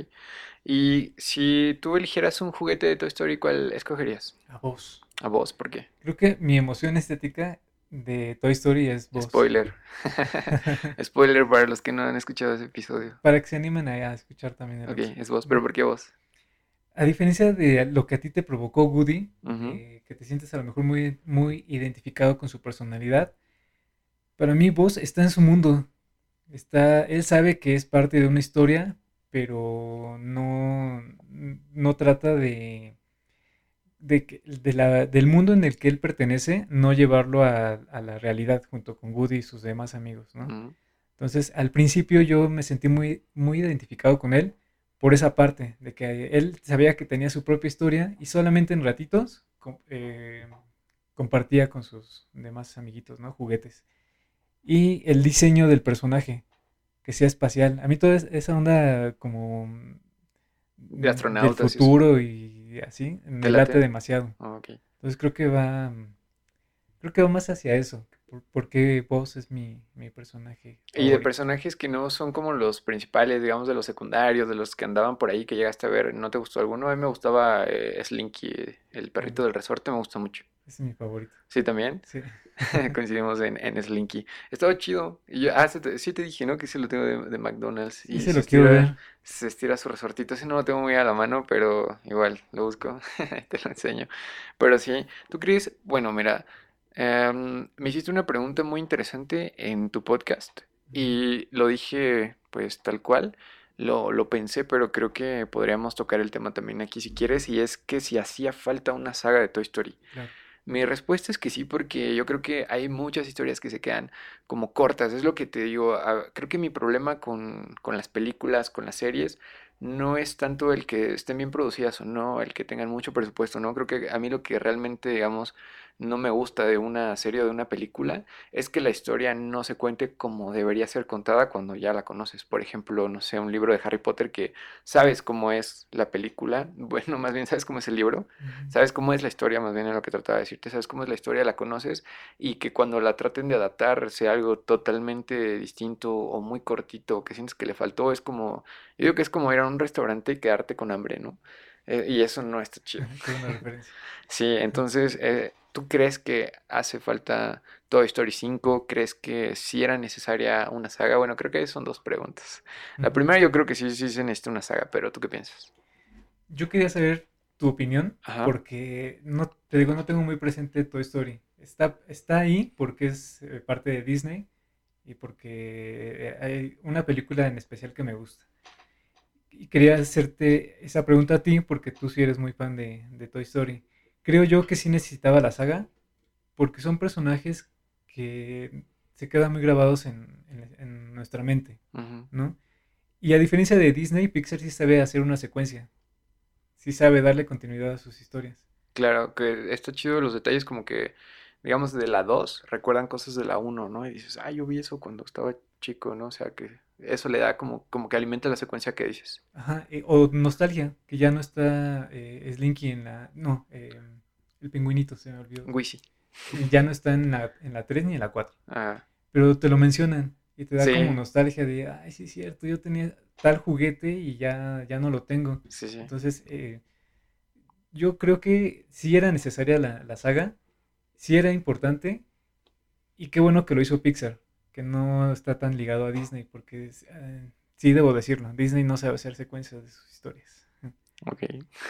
Y si tú eligieras un juguete de Toy Story, ¿cuál escogerías? A vos. A vos, ¿por qué? Creo que mi emoción estética de Toy Story es vos. Spoiler. Spoiler para los que no han escuchado ese episodio. Para que se animen a escuchar también. El ok, es vos, pero ¿por qué vos? A diferencia de lo que a ti te provocó Woody, eh, que te sientes a lo mejor muy, muy identificado con su personalidad, para mí vos está en su mundo. Está, él sabe que es parte de una historia, pero no, no trata de de, de la, del mundo en el que él pertenece, no llevarlo a, la realidad junto con Woody y sus demás amigos, ¿no? Entonces, al principio yo me sentí muy, muy identificado con él por esa parte, de que él sabía que tenía su propia historia y solamente en ratitos eh, compartía con sus demás amiguitos, ¿no? Juguetes. Y el diseño del personaje, que sea espacial. A mí toda esa onda como... De astronautas. futuro y así, me late, demasiado. Ah, Entonces creo que va, creo que va más hacia eso. Porque vos es mi, mi personaje. Y de personajes que no son como los principales, digamos, de los secundarios, de los que andaban por ahí que llegaste a ver, ¿no te gustó alguno? A mí me gustaba eh, Slinky, el perrito del resorte, me gusta mucho. Es mi favorito. ¿Sí también? Sí. Coincidimos en, en Slinky. Estaba chido. Y yo, ah, sí te dije, ¿no? Que sí lo tengo de, de McDonald's. Y se, lo quiero ver. Se estira su resortito. Ese no lo tengo muy a la mano, pero igual lo busco. te lo enseño. Pero sí, ¿tú crees? Bueno, mira, em, me hiciste una pregunta muy interesante en tu podcast. Y lo dije, pues, tal cual. Lo, lo, pensé, pero creo que podríamos tocar el tema también aquí si quieres, y es que si hacía falta una saga de Toy Story. Claro. Mi respuesta es que sí, porque yo creo que hay muchas historias que se quedan como cortas. Es lo que te digo. Ah, creo que mi problema con, con las películas, con las series, no es tanto el que estén bien producidas o no, el que tengan mucho presupuesto, ¿no? Creo que a mí lo que realmente, digamos, no me gusta de una serie o de una película es que la historia no se cuente como debería ser contada cuando ya la conoces. Por ejemplo, no sé, un libro de Harry Potter que sabes cómo es la película, bueno, más bien sabes cómo es el libro, sabes cómo es la historia, más bien es lo que trataba de decirte, sabes cómo es la historia, la conoces y que cuando la traten de adaptar sea algo totalmente distinto o muy cortito, que sientes que le faltó, es como, yo digo que es como ir a un restaurante y quedarte con hambre, ¿no? Eh, y eso no está chido. sí, entonces, eh, ¿tú crees que hace falta Toy Story 5? ¿Crees que sí era necesaria una saga? Bueno, creo que son dos preguntas. La primera yo creo que sí, sí se necesita una saga, pero ¿tú qué piensas? Yo quería saber tu opinión, porque no, te digo, no tengo muy presente Toy Story. Está, está ahí porque es eh, parte de Disney y porque hay una película en especial que me gusta y quería hacerte esa pregunta a ti porque tú sí eres muy fan de, Toy Story. Creo yo que sí necesitaba la saga porque son personajes que se quedan muy grabados en, nuestra mente, ¿no? Y a diferencia de Disney, Pixar sí sabe hacer una secuencia. Sí sabe darle continuidad a sus historias. Claro, que está chido los detalles como que, digamos, de la 2, recuerdan cosas de la 1, ¿no? Y dices, ah, yo vi eso cuando estaba chico, ¿no? O sea, que eso le da como, como que alimenta la secuencia que dices. Ajá, eh, o nostalgia, que ya no está eh, Slinky en la... No, eh, el pingüinito se me olvidó. Wisi. Ya no está en la, en la 3 ni en la 4. Ah. Pero te lo mencionan y te da como nostalgia de, ay, sí es cierto, yo tenía tal juguete y ya, ya no lo tengo. Sí, sí. Entonces, eh, yo creo que sí era necesaria la, la saga, sí era importante y qué bueno que lo hizo Pixar que no está tan ligado a Disney, porque eh, sí debo decirlo, Disney no sabe hacer secuencias de sus historias. Ok.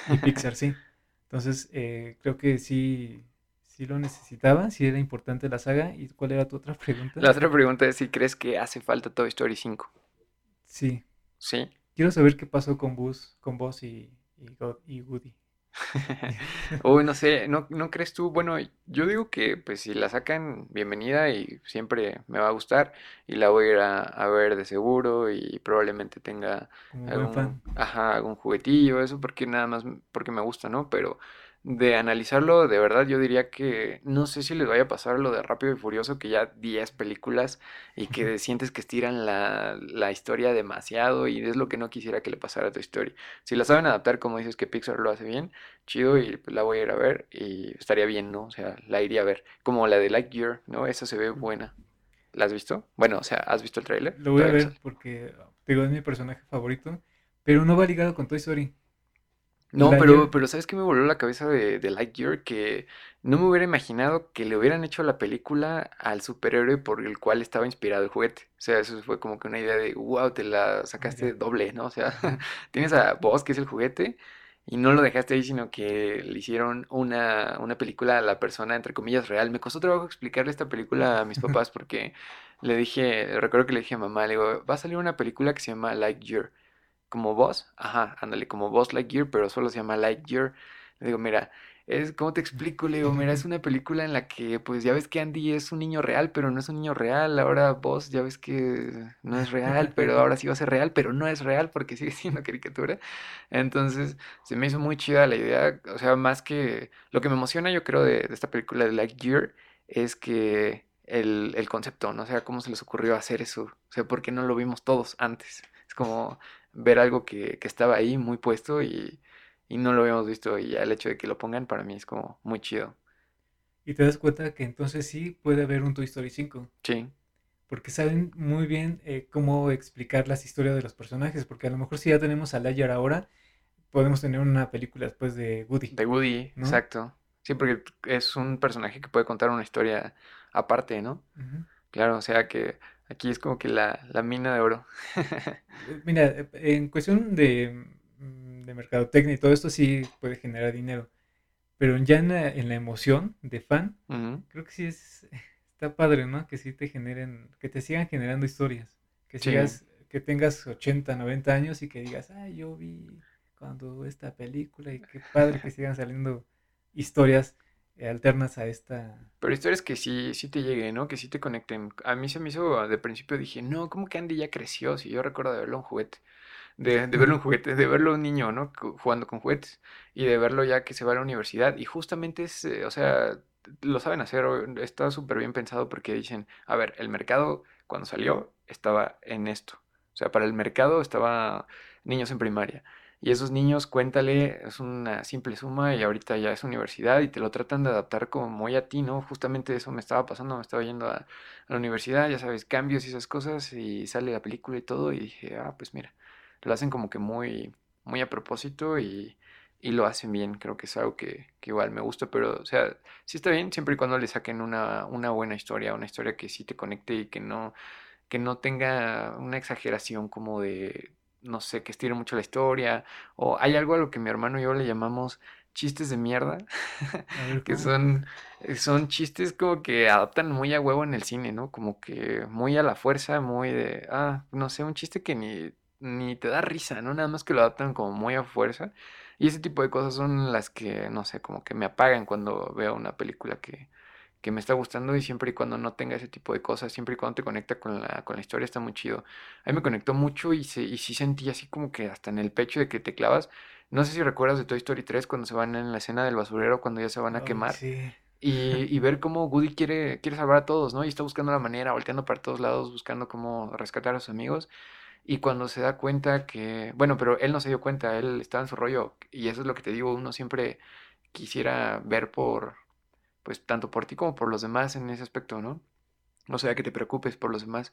Y Pixar sí. Entonces, eh, creo que sí, sí lo necesitaba, sí era importante la saga. ¿Y cuál era tu otra pregunta? La otra pregunta es si crees que hace falta Toy Story 5. Sí. Sí. Quiero saber qué pasó con Buzz, con Buzz y, y Woody. Uy, no sé, ¿no, ¿no crees tú? Bueno, yo digo que pues si la sacan, bienvenida y siempre me va a gustar y la voy a ir a, ver de seguro y probablemente tenga algún, ajá, algún juguetillo, eso porque nada más porque me gusta, ¿no? Pero de analizarlo, de verdad yo diría que no sé si les vaya a pasar lo de Rápido y Furioso, que ya 10 películas y que sientes que estiran la, la, historia demasiado y es lo que no quisiera que le pasara a tu historia. Si la saben adaptar, como dices que Pixar lo hace bien, chido y pues la voy a ir a ver y estaría bien, ¿no? O sea, la iría a ver. Como la de Lightyear, ¿no? Esa se ve buena. ¿La has visto? Bueno, o sea, ¿has visto el tráiler? Lo voy a ver porque digo, es mi personaje favorito, pero no va ligado con Toy Story. No, pero, pero ¿sabes qué me voló la cabeza de, de Lightyear? Que no me hubiera imaginado que le hubieran hecho la película al superhéroe por el cual estaba inspirado el juguete. O sea, eso fue como que una idea de, wow, te la sacaste doble, ¿no? O sea, tienes a vos, que es el juguete, y no lo dejaste ahí, sino que le hicieron una, una película a la persona, entre comillas, real. Me costó trabajo explicarle esta película a mis papás porque le dije, recuerdo que le dije a mamá, le digo, va a salir una película que se llama Lightyear como Boss, ajá, ándale, como Boss Lightyear, pero solo se llama Lightyear. Le digo, mira, es, ¿cómo te explico? Le digo, mira, es una película en la que, pues ya ves que Andy es un niño real, pero no es un niño real. Ahora Boss, ya ves que no es real, pero ahora sí va a ser real, pero no es real porque sigue siendo caricatura. Entonces, se me hizo muy chida la idea. O sea, más que lo que me emociona, yo creo, de, esta película de Lightyear es que el, el concepto, ¿no? O sea, cómo se les ocurrió hacer eso. O sea, ¿por qué no lo vimos todos antes? Es como ver algo que, que estaba ahí muy puesto y, y, no lo habíamos visto y ya el hecho de que lo pongan para mí es como muy chido. Y te das cuenta que entonces sí puede haber un Toy Story 5. Sí. Porque saben muy bien eh, cómo explicar las historias de los personajes. Porque a lo mejor si ya tenemos a Layar ahora, podemos tener una película después de Woody. De Woody, exacto. Sí, porque es un personaje que puede contar una historia aparte, ¿no? Claro, o sea que aquí es como que la, mina de oro. Eh, mira, eh, en cuestión de, mm, de mercadotecnia y todo esto sí puede generar dinero. Pero ya en la, emoción de fan, creo que sí es, está padre, ¿no? Que sí te generen, que te sigan generando historias. Que sigas, que tengas 80, 90 años y que digas, ay, yo vi cuando esta película y qué padre que sigan saliendo historias alternas a esta... Pero historias que sí, sí te lleguen, ¿no? Que sí te conecten. A mí se me hizo, de principio dije, no, ¿cómo que Andy ya creció? Si yo recuerdo de verlo en juguete de, verlo en juguetes, de verlo un niño, ¿no? Jugando con juguetes y de verlo ya que se va a la universidad. Y justamente es, eh, o sea, lo saben hacer, está súper bien pensado porque dicen, a ver, el mercado cuando salió estaba en esto. O sea, para el mercado estaba niños en primaria. Y esos niños, cuéntale, es una simple suma y ahorita ya es universidad y te lo tratan de adaptar como muy a ti, ¿no? Justamente eso me estaba pasando, me estaba yendo a, la universidad, ya sabes, cambios y esas cosas y sale la película y todo y dije, ah, pues mira, lo hacen como que muy, muy a propósito y, lo hacen bien. Creo que es algo que, igual me gusta, pero, o sea, sí está bien siempre y cuando le saquen una, una buena historia, una historia que sí te conecte y que no, que no tenga una exageración como de, no sé, que estire mucho la historia. O hay algo a lo que mi hermano y yo le llamamos chistes de mierda, que son, son chistes como que adaptan muy a huevo en el cine, ¿no? Como que muy a la fuerza, muy de, ah, no sé, un chiste que ni ni te da risa, ¿no? Nada más que lo adaptan como muy a fuerza. Y ese tipo de cosas son las que, no sé, como que me apagan cuando veo una película que, que me está gustando y siempre y cuando no tenga ese tipo de cosas, siempre y cuando te conecta con la, con la historia está muy chido. A mí me conectó mucho y, se, y sí sentí así como que hasta en el pecho de que te clavas. No sé si recuerdas de Toy Story 3 cuando se van en la escena del basurero, cuando ya se van a quemar. Y, y, ver cómo Woody quiere, quiere salvar a todos, ¿no? Y está buscando la manera, volteando para todos lados, buscando cómo rescatar a sus amigos. Y cuando se da cuenta que, bueno, pero él no se dio cuenta, él estaba en su rollo. Y eso es lo que te digo, uno siempre quisiera ver por, pues tanto por ti como por los demás en ese aspecto, ¿no? O sea, que te preocupes por los demás.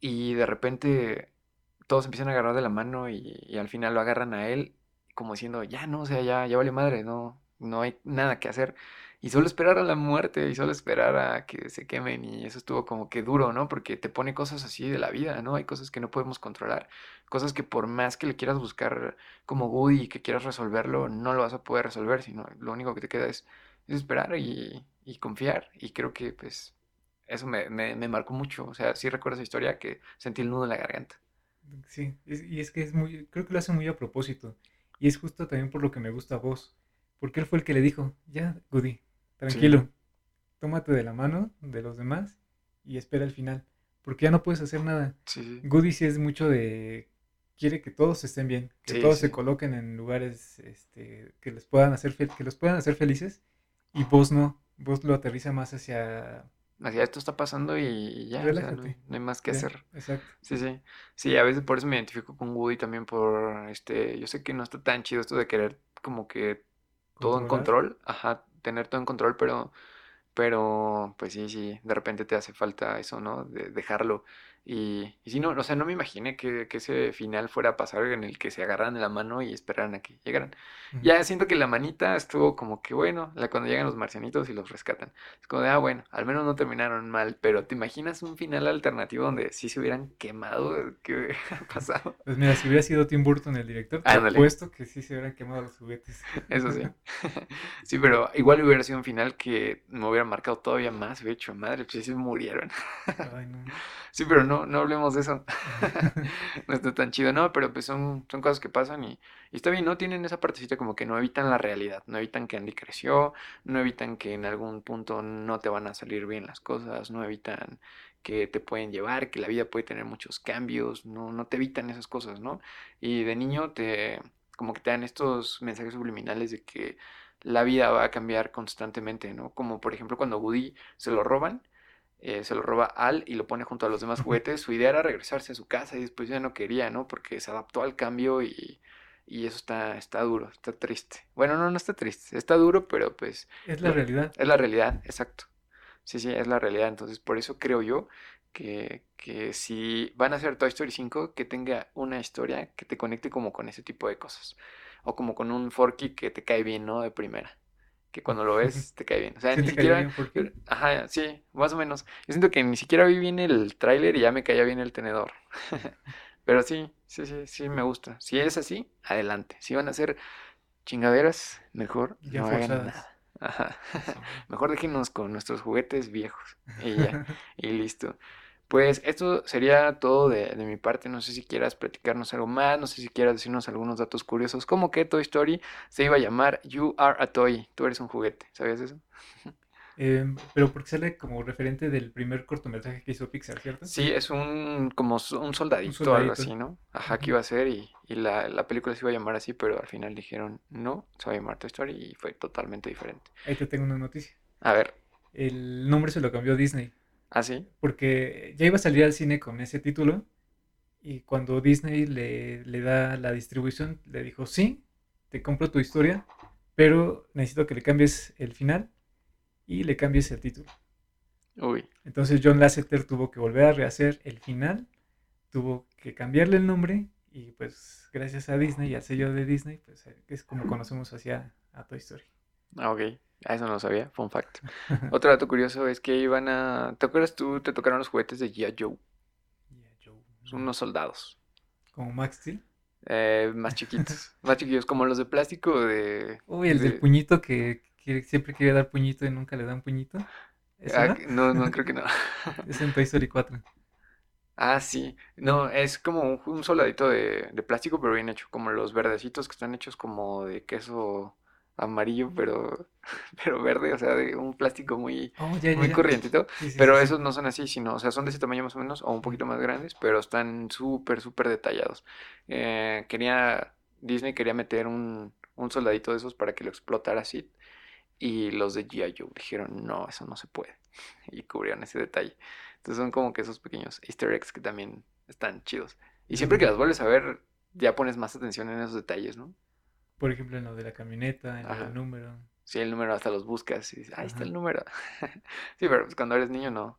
Y de repente todos empiezan a agarrar de la mano y, al final lo agarran a él como diciendo, ya no, o sea, ya, ya vale madre, no, no hay nada que hacer y solo esperar a la muerte y solo esperar a que se quemen y eso estuvo como que duro, ¿no? Porque te pone cosas así de la vida, ¿no? Hay cosas que no podemos controlar, cosas que por más que le quieras buscar como Woody y que quieras resolverlo, no lo vas a poder resolver, sino lo único que te queda es, esperar y, confiar y creo que pues eso me, marcó mucho, o sea, sí recuerdo esa historia que sentí el nudo en la garganta. Sí, y es que es muy, creo que lo hace muy a propósito y es justo también por lo que me gusta a vos, porque él fue el que le dijo, ya, Woody, Tranquilo. Tómate de la mano de los demás y espera el final. Porque ya no puedes hacer nada. Sí. Goody sí es mucho de. Quiere que todos estén bien, que todos se coloquen en lugares este, que les puedan hacer que los puedan hacer felices. Y vos no. Vos lo aterriza más hacia hacia esto está pasando y ya, no, hay más que hacer. Exacto. Sí, sí. Sí, a veces por eso me identifico con Woody también por este, yo sé que no está tan chido esto de querer como que todo en control, ajá, tener todo en control, pero, pero pues sí, sí, de repente te hace falta eso, ¿no? De dejarlo y, y si no, o sea, no me imaginé que, ese final fuera a pasar en el que se agarran de la mano y esperaran a que llegaran. Ya siento que la manita estuvo como que bueno, la, cuando llegan los marcianitos y los rescatan. Es como de, ah, bueno, al menos no terminaron mal, pero ¿te imaginas un final alternativo donde sí se hubieran quemado? ¿Qué hubiera pasado? Pues mira, si hubiera sido Tim Burton el director, te apuesto que sí se hubieran quemado los juguetes. Eso sí. sí, pero igual hubiera sido un final que me hubiera marcado todavía más, hubiera hecho, madre, pues sí se murieron. Ay, no. Sí, pero no, no hablemos de eso. no está tan chido, no, pero pues son, son cosas que pasan y, está bien, ¿no? Tienen esa partecita como que no evitan la realidad, no evitan que Andy creció, no evitan que en algún punto no te van a salir bien las cosas, no evitan que te pueden llevar, que la vida puede tener muchos cambios, no, no te evitan esas cosas, ¿no? Y de niño te, como que te dan estos mensajes subliminales de que la vida va a cambiar constantemente, ¿no? Como por ejemplo cuando Woody se lo roban eh, se lo roba Al y lo pone junto a los demás juguetes. Su idea era regresarse a su casa y después ya no quería, ¿no? Porque se adaptó al cambio y, Y eso está, está duro, está triste. Bueno, no, no está triste, está duro, pero pues... Es la realidad. Es la realidad, exacto. Sí, sí, es la realidad. Entonces, por eso creo yo que, que si van a hacer Toy Story 5, que tenga una historia que te conecte como con ese tipo de cosas. O como con un Forky que te cae bien, ¿no? De primera. Que cuando lo ves te cae bien. O sea, ni siquiera. ajá, sí, más o menos. Yo siento que ni siquiera vi bien el tráiler y ya me caía bien el tenedor. Pero sí, sí, sí, sí me gusta. Si es así, adelante. Si van a ser chingaderas, mejor no hagan nada. Ajá. Mejor déjenos con nuestros juguetes viejos y ya, y listo. Pues esto sería todo de, mi parte. No sé si quieras platicarnos algo más, no sé si quieras decirnos algunos datos curiosos, como que Toy Story se iba a llamar You Are a Toy. Tú eres un juguete, ¿sabías eso? Em, pero porque sale como referente del primer cortometraje que hizo Pixar, ¿cierto? Sí, es un como un soldadito, o algo así, ¿no? Ajá, que iba a ser y, la, la, película se iba a llamar así, pero al final dijeron no, se va a llamar Toy Story y fue totalmente diferente. Ahí te tengo una noticia. A ver. El nombre se lo cambió Disney. ¿Ah, sí? Porque ya iba a salir al cine con ese título y cuando Disney le, le da la distribución, le dijo, sí, te compro tu historia, pero necesito que le cambies el final y le cambies el título. Uy. Entonces John Lasseter tuvo que volver a rehacer el final, tuvo que cambiarle el nombre y pues gracias a Disney y al sello de Disney, pues es como conocemos hacia a Toy Story. Ah, ok. Eso no lo sabía, fun fact. Otro dato curioso es que iban a... ¿Te acuerdas tú? Te tocaron los juguetes de G.I. Joe. Joe. Son unos soldados. ¿Como Max Steel? Eh, más chiquitos. más chiquitos, como los de plástico de... Uy, el del puñito que, siempre quiere dar puñito y nunca le dan puñito. Ah, no? no? creo que no. es en Toy Story 4. Ah, sí. No, es como un, soldadito de, de, plástico, pero bien hecho. Como los verdecitos que están hechos como de queso amarillo, pero, pero verde, o sea, de un plástico muy, oh, muy corrientito. pero esos no son así, sino, o sea, son de ese tamaño más o menos, o un poquito más grandes, pero están súper, súper detallados. Eh, quería, Disney quería meter un, un soldadito de esos para que lo explotara así. Y los de G.I. Joe dijeron, no, eso no se puede. Y cubrieron ese detalle. Entonces son como que esos pequeños easter eggs que también están chidos. Y siempre que las vuelves a ver, ya pones más atención en esos detalles, ¿no? Por ejemplo, en lo de la camioneta, en el número. Sí, el número hasta los buscas y dices, ahí está el número. sí, pero pues cuando eres niño no,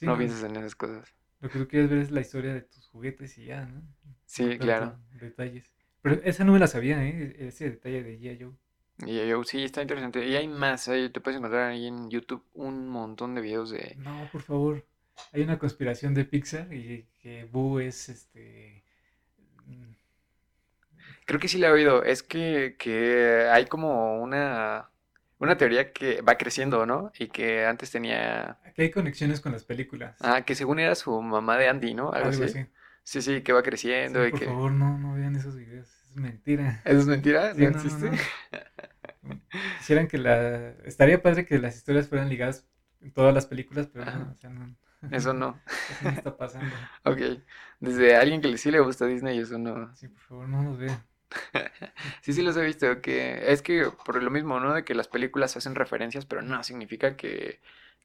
no, piensas en esas cosas. Lo que tú quieres ver es la historia de tus juguetes y ya, ¿no? Sí, claro. Detalles. Pero esa no me la sabía, ¿eh? Ese detalle de G.I. Joe. Joe, sí, está interesante. Y hay más, te puedes encontrar ahí en YouTube un montón de videos de... No, por favor. Hay una conspiración de Pixar y que Boo es este Creo que sí la he oído. Es que, que hay como una, una teoría que va creciendo, ¿no? Y que antes tenía... Aquí hay conexiones con las películas. Ah, que según era su mamá de Andy, ¿no? Algo, así. Sí, sí, que va creciendo. y por favor, no, no vean esos videos. Es mentira. ¿Eso es mentira? ¿No, existe? Quisieran que la... Estaría padre que las historias fueran ligadas en todas las películas, pero no, o sea, no. Eso no. Eso no está pasando. ok. Desde alguien que sí le gusta Disney, eso no. Sí, por favor, no nos vean. sí, sí los he visto, que es que por lo mismo, ¿no? De que las películas hacen referencias, pero no significa que,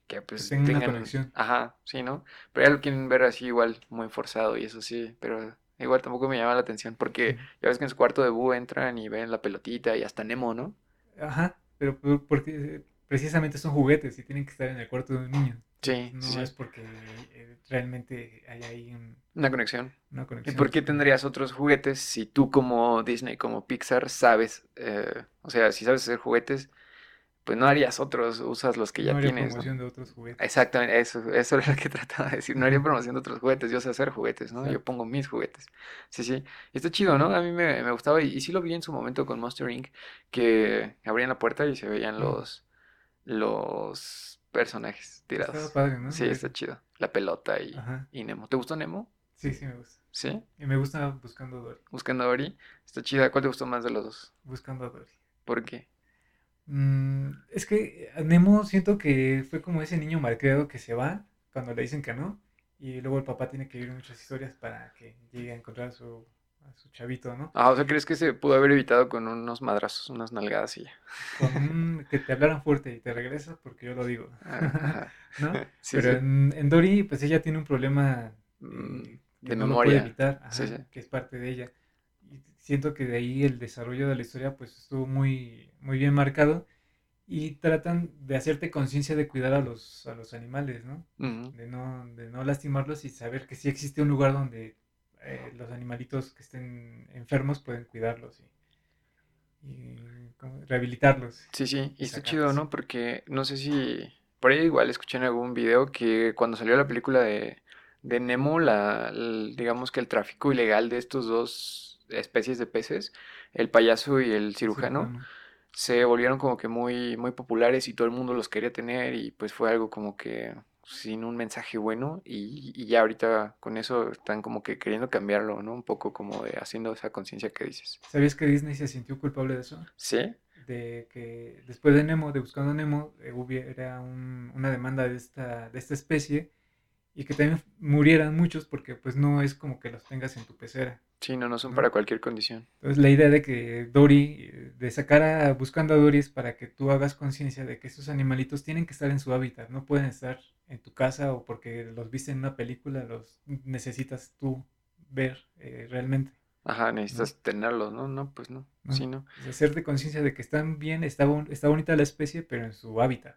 que pues tengan, una conexión. Ajá, sí, ¿no? Pero hay lo quieren ver así igual, muy forzado y eso sí, pero igual tampoco me llama la atención porque ya ves que en su cuarto de Boo entran y ven la pelotita y hasta Nemo, ¿no? Ajá, pero porque precisamente son juguetes y tienen que estar en el cuarto de un niño. Sí, no es porque eh, realmente hay ahí una conexión. Una conexión. ¿Y por qué tendrías otros juguetes si tú como Disney, como Pixar, sabes, eh, o sea, si sabes hacer juguetes, pues no harías otros, usas los que ya no haría tienes. promoción de otros juguetes. Exactamente, eso, eso es lo que trataba de decir. No haría promoción de otros juguetes, yo sé hacer juguetes, ¿no? Yo pongo mis juguetes. Sí, sí. Y está chido, ¿no? A mí me, me gustaba y, sí lo vi en su momento con Monster Inc. que abrían la puerta y se veían los, los personajes tirados. Sí, está chido. La pelota y, y, Nemo. ¿Te gustó Nemo? Sí, sí me gusta. ¿Sí? Y me gusta Buscando a Dory. Buscando a Dory. Está chida. ¿Cuál te gustó más de los dos? Buscando a Dory. ¿Por qué? Mm, es que Nemo siento que fue como ese niño malcriado que se va cuando le dicen que no. Y luego el papá tiene que vivir muchas historias para que llegue a encontrar a su chavito, ¿no? Ah, o sea, ¿crees que se pudo haber evitado con unos madrazos, unas nalgadas y ya? Con que te hablaran fuerte y te regresas porque yo lo digo, ¿no? Pero En, en, Dory, pues ella tiene un problema mm, de memoria. evitar, que es parte de ella. Y siento que de ahí el desarrollo de la historia pues estuvo muy, muy bien marcado y tratan de hacerte conciencia de cuidar a los, a los animales, ¿no? de ¿no? De no lastimarlos y saber que sí existe un lugar donde eh, los animalitos que estén enfermos pueden cuidarlos y, rehabilitarlos. Sí, sí, y está chido, ¿no? Porque no sé si por ahí igual escuché en algún video que cuando salió la película de, de Nemo, la, digamos que el tráfico ilegal de estos dos especies de peces, el payaso y el cirujano se volvieron como que muy, muy populares y todo el mundo los quería tener y pues fue algo como que sin un mensaje bueno y, y ya ahorita con eso están como que queriendo cambiarlo, ¿no? Un poco como de haciendo esa conciencia que dices. ¿Sabías que Disney se sintió culpable de eso? Sí. De que después de Nemo, de Buscando Nemo, eh, hubiera un, una demanda de esta, de esta especie y que también murieran muchos porque pues no es como que los tengas en tu pecera. Sí, no, no son para cualquier condición. Entonces la idea de que Dory, de sacar a buscando a Dory es para que tú hagas conciencia de que estos animalitos tienen que estar en su hábitat, no pueden estar en tu casa o porque los viste en una película, los necesitas tú ver eh, realmente. Ajá, necesitas tenerlos, ¿no? No, pues no, sí, no. hacerte conciencia de que están bien, está, está bonita la especie, pero en su hábitat,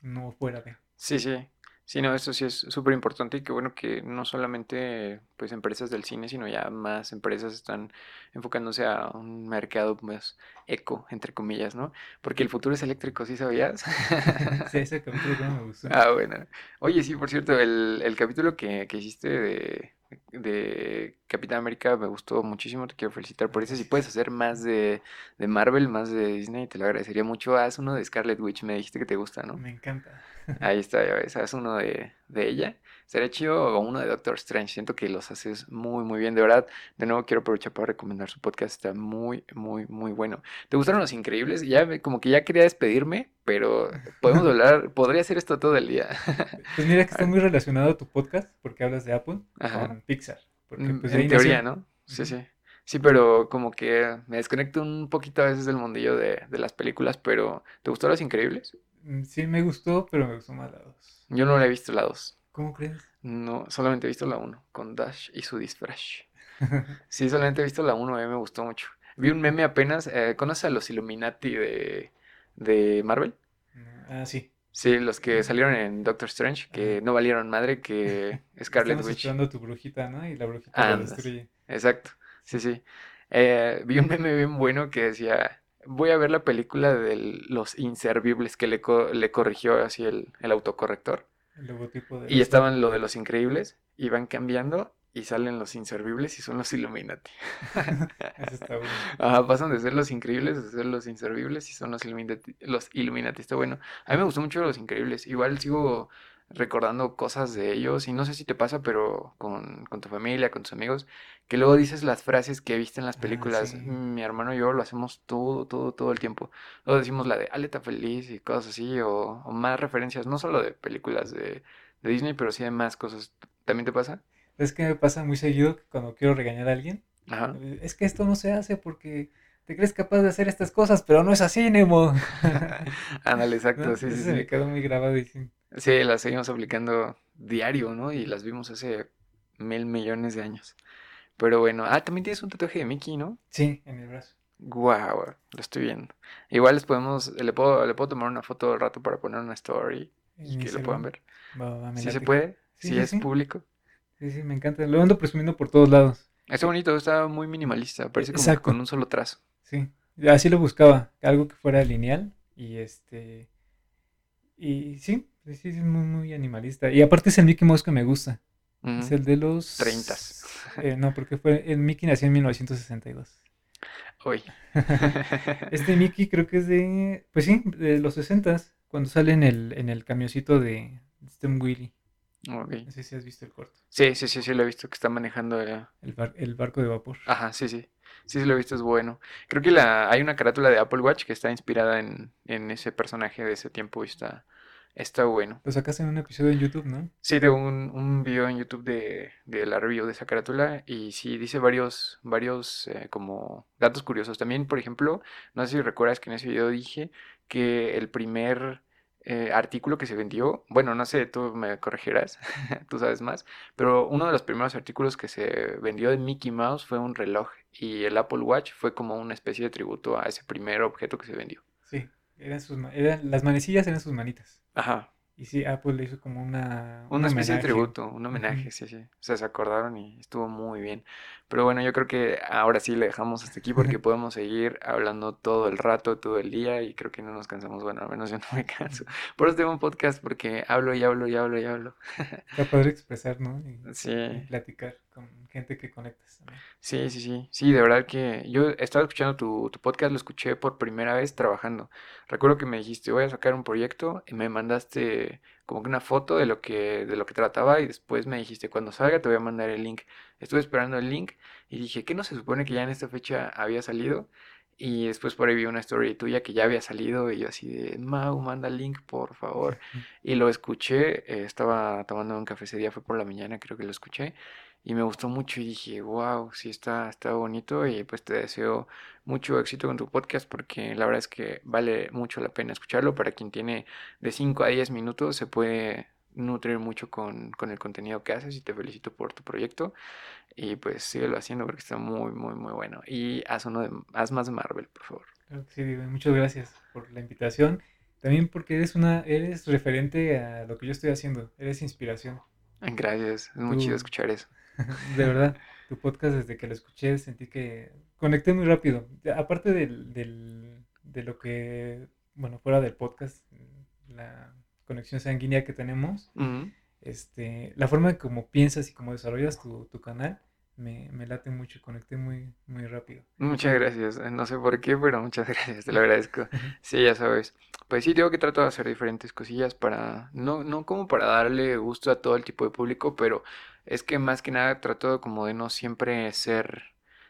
no fuera de. Sí, sí, Sí, no, eso sí es súper importante y qué bueno que no solamente pues empresas del cine, sino ya más empresas están enfocándose a un mercado más eco, entre comillas, ¿no? Porque el futuro es eléctrico, ¿sí sabías? sí, ese capítulo me gustó. Ah, bueno. Oye, sí, por cierto, el, el capítulo que, que hiciste de, de Capitán América me gustó muchísimo, te quiero felicitar por eso. Si puedes hacer más de, de, Marvel, más de Disney, te lo agradecería mucho. Haz uno de Scarlet Witch, me dijiste que te gusta, ¿no? Me encanta. Ahí está, ya ves, haz uno de, de ella. Sería chido uno de Doctor Strange. Siento que los haces muy, muy bien. De verdad, de nuevo quiero aprovechar para recomendar su podcast. Está muy, muy, muy bueno. ¿Te gustaron los increíbles? Ya como que ya quería despedirme, pero podemos hablar, podría hacer esto todo el día. pues mira que está muy relacionado a tu podcast, porque hablas de Apple con Pixar. Porque, mm, pues, en teoría, ¿no? Sí, sí. Sí, pero como que me desconecto un poquito a veces del mundillo de, de las películas, pero ¿te gustó Los Increíbles? Mm, sí, me gustó, pero me gustó más la 2. Yo no la he visto la 2. ¿Cómo crees? No, solamente he visto la 1, con Dash y su disfraz. sí, solamente he visto la 1, a mí me gustó mucho. Vi un meme apenas, eh, ¿conoces a los Illuminati de, de Marvel? Ah, sí. Sí, los que salieron en Doctor Strange, que no valieron madre, que Scarlet Estamos Witch. tu brujita, ¿no? Y la brujita lo destruye. Exacto, sí, sí. Eh, vi un meme bien bueno que decía, voy a ver la película de los inservibles que le, le corrigió así el, el autocorrector. Y estaban lo de los increíbles, y van cambiando y salen los inservibles y son los Illuminati. Eso está bueno. Ajá, pasan de ser los increíbles a ser los inservibles y son los Illuminati. Los Illuminati, está bueno. A mí me gustó mucho los increíbles. Igual sigo recordando cosas de ellos y no sé si te pasa, pero con, con, tu familia, con tus amigos, que luego dices las frases que viste en las ah, películas. Mi hermano y yo lo hacemos todo, todo, todo el tiempo. Luego decimos la de Aleta Feliz y cosas así, o, más referencias, no solo de películas de, de, Disney, pero sí de más cosas. ¿También te pasa? Es que me pasa muy seguido cuando quiero regañar a alguien. Es que esto no se hace porque te crees capaz de hacer estas cosas, pero no es así, Nemo. Ándale, exacto, sí, sí, sí. me quedó muy grabado y Sí, las seguimos aplicando diario, ¿no? Y las vimos hace mil millones de años. Pero bueno, ah, también tienes un tatuaje de Mickey, ¿no? Sí, en el brazo. Guau, lo estoy viendo. Igual les podemos, le puedo, le puedo tomar una foto al rato para poner una story y que lo puedan ver. ¿Sí se puede? ¿Sí, es público? Sí, sí, me encanta. Lo ando presumiendo por todos lados. Está bonito, está muy minimalista, parece como con un solo trazo. Sí, así lo buscaba, algo que fuera lineal y este... Y sí, Sí, sí, es muy, muy animalista. Y aparte es el Mickey Mouse que me gusta. Es el de los... 30. Eh, no, porque fue el Mickey nació en 1962. Uy. este Mickey creo que es de... Pues sí, de los 60 cuando sale en el, en el camioncito de Stem Willy. Okay. No sé si has visto el corto. Sí, sí, sí, sí, lo he visto, que está manejando el, el barco de vapor. Ajá, sí, sí. Sí, sí, lo he visto, es bueno. Creo que la, hay una carátula de Apple Watch que está inspirada en, en ese personaje de ese tiempo y está, Está bueno. Lo sacaste en un episodio en YouTube, ¿no? Sí, de un, un video en YouTube de, de, la review de esa carátula y sí dice varios, varios eh, como datos curiosos. También, por ejemplo, no sé si recuerdas que en ese video dije que el primer eh, artículo que se vendió, bueno, no sé, tú me corregirás, tú sabes más, pero uno de los primeros artículos que se vendió de Mickey Mouse fue un reloj y el Apple Watch fue como una especie de tributo a ese primer objeto que se vendió. Sí, eran, sus, eran las manecillas eran sus manitas. Ajá. Y sí, Apple le hizo como una... Una especie de tributo, un homenaje, sí, sí. O sea, se acordaron y estuvo muy bien. Pero bueno, yo creo que ahora sí le dejamos hasta aquí porque podemos seguir hablando todo el rato, todo el día y creo que no nos cansamos. Bueno, al menos yo no me canso. Por eso tengo un podcast porque hablo y hablo y hablo y hablo. Está padre expresar, ¿no? sí. Y platicar con gente que conectas. Sí, sí, sí. Sí, de verdad que yo estaba escuchando tu, tu podcast, lo escuché por primera vez trabajando. Recuerdo que me dijiste, voy a sacar un proyecto y me mandaste como que una foto de lo que, de lo que trataba y después me dijiste, cuando salga te voy a mandar el link. Estuve esperando el link y dije, ¿qué no se supone que ya en esta fecha había salido? Y después por ahí vi una story tuya que ya había salido y yo así de, Mau, manda el link, por favor. Y lo escuché, eh, estaba tomando un café ese día, fue por la mañana, creo que lo escuché y me gustó mucho y dije, wow, sí está, está bonito y pues te deseo mucho éxito con tu podcast porque la verdad es que vale mucho la pena escucharlo. Para quien tiene de 5 a 10 minutos se puede nutrir mucho con, el contenido que haces y te felicito por tu proyecto y pues síguelo haciendo porque está muy, muy, muy bueno. Y haz, uno de, haz más de Marvel, por favor. sí, muchas gracias por la invitación. También porque eres una, eres referente a lo que yo estoy haciendo, eres inspiración. Gracias, es muy chido escuchar eso. de verdad, tu podcast desde que lo escuché sentí que conecté muy rápido. Aparte del, del, de lo que, bueno, fuera del podcast, la conexión sanguínea que tenemos, este, la forma en cómo piensas y cómo desarrollas tu, tu canal, me, me, late mucho, conecté muy, muy rápido. Muchas gracias, no sé por qué, pero muchas gracias, te lo agradezco. Sí, ya sabes. Pues sí, digo que trato de hacer diferentes cosillas para, no, no como para darle gusto a todo el tipo de público, pero es que más que nada trato como de no siempre ser,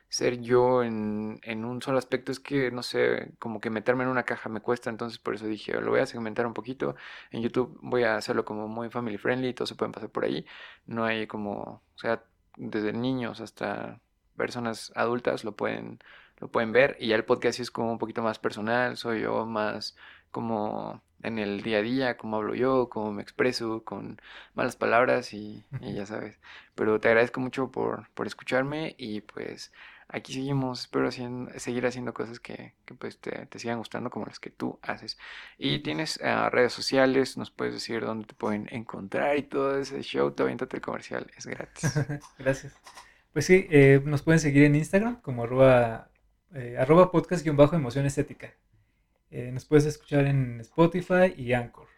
ser yo en, en un solo aspecto. Es que, no sé, como que meterme en una caja me cuesta, entonces por eso dije, lo voy a segmentar un poquito. En YouTube voy a hacerlo como muy family friendly, todos se pueden pasar por ahí. No hay como, o sea, desde niños hasta personas adultas lo pueden, lo pueden ver. Y ya el podcast es como un poquito más personal, soy yo más como en el día a día, cómo hablo yo, cómo me expreso, con malas palabras y, ya sabes. Pero te agradezco mucho por, por, escucharme y pues aquí seguimos, espero seguir haciendo cosas que, que pues te, te, sigan gustando como las que tú haces. Y tienes uh, redes sociales, nos puedes decir dónde te pueden encontrar y todo ese show, te aviéntate el comercial, es gratis. Gracias. Pues sí, eh, nos pueden seguir en Instagram como arroba, eh, arroba podcast-emoción estética. Eh, nos puedes escuchar en Spotify y Anchor.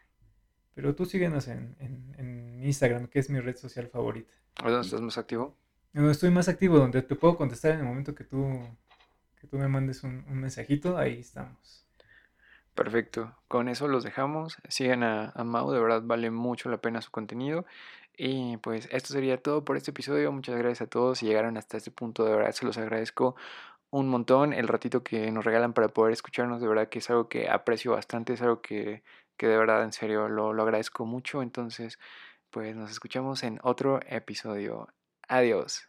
Pero tú síguenos en, en, Instagram, que es mi red social favorita. ¿Dónde estás más activo? Donde estoy más activo, donde te puedo contestar en el momento que tú, que tú me mandes un, mensajito, ahí estamos. Perfecto, con eso los dejamos. Sigan a, a Mau, de verdad vale mucho la pena su contenido. Y pues esto sería todo por este episodio. Muchas gracias a todos. Si llegaron hasta este punto, de verdad se los agradezco un montón el ratito que nos regalan para poder escucharnos. De verdad que es algo que aprecio bastante, es algo que, que de verdad en serio lo, lo agradezco mucho. Entonces, pues nos escuchamos en otro episodio. Adiós.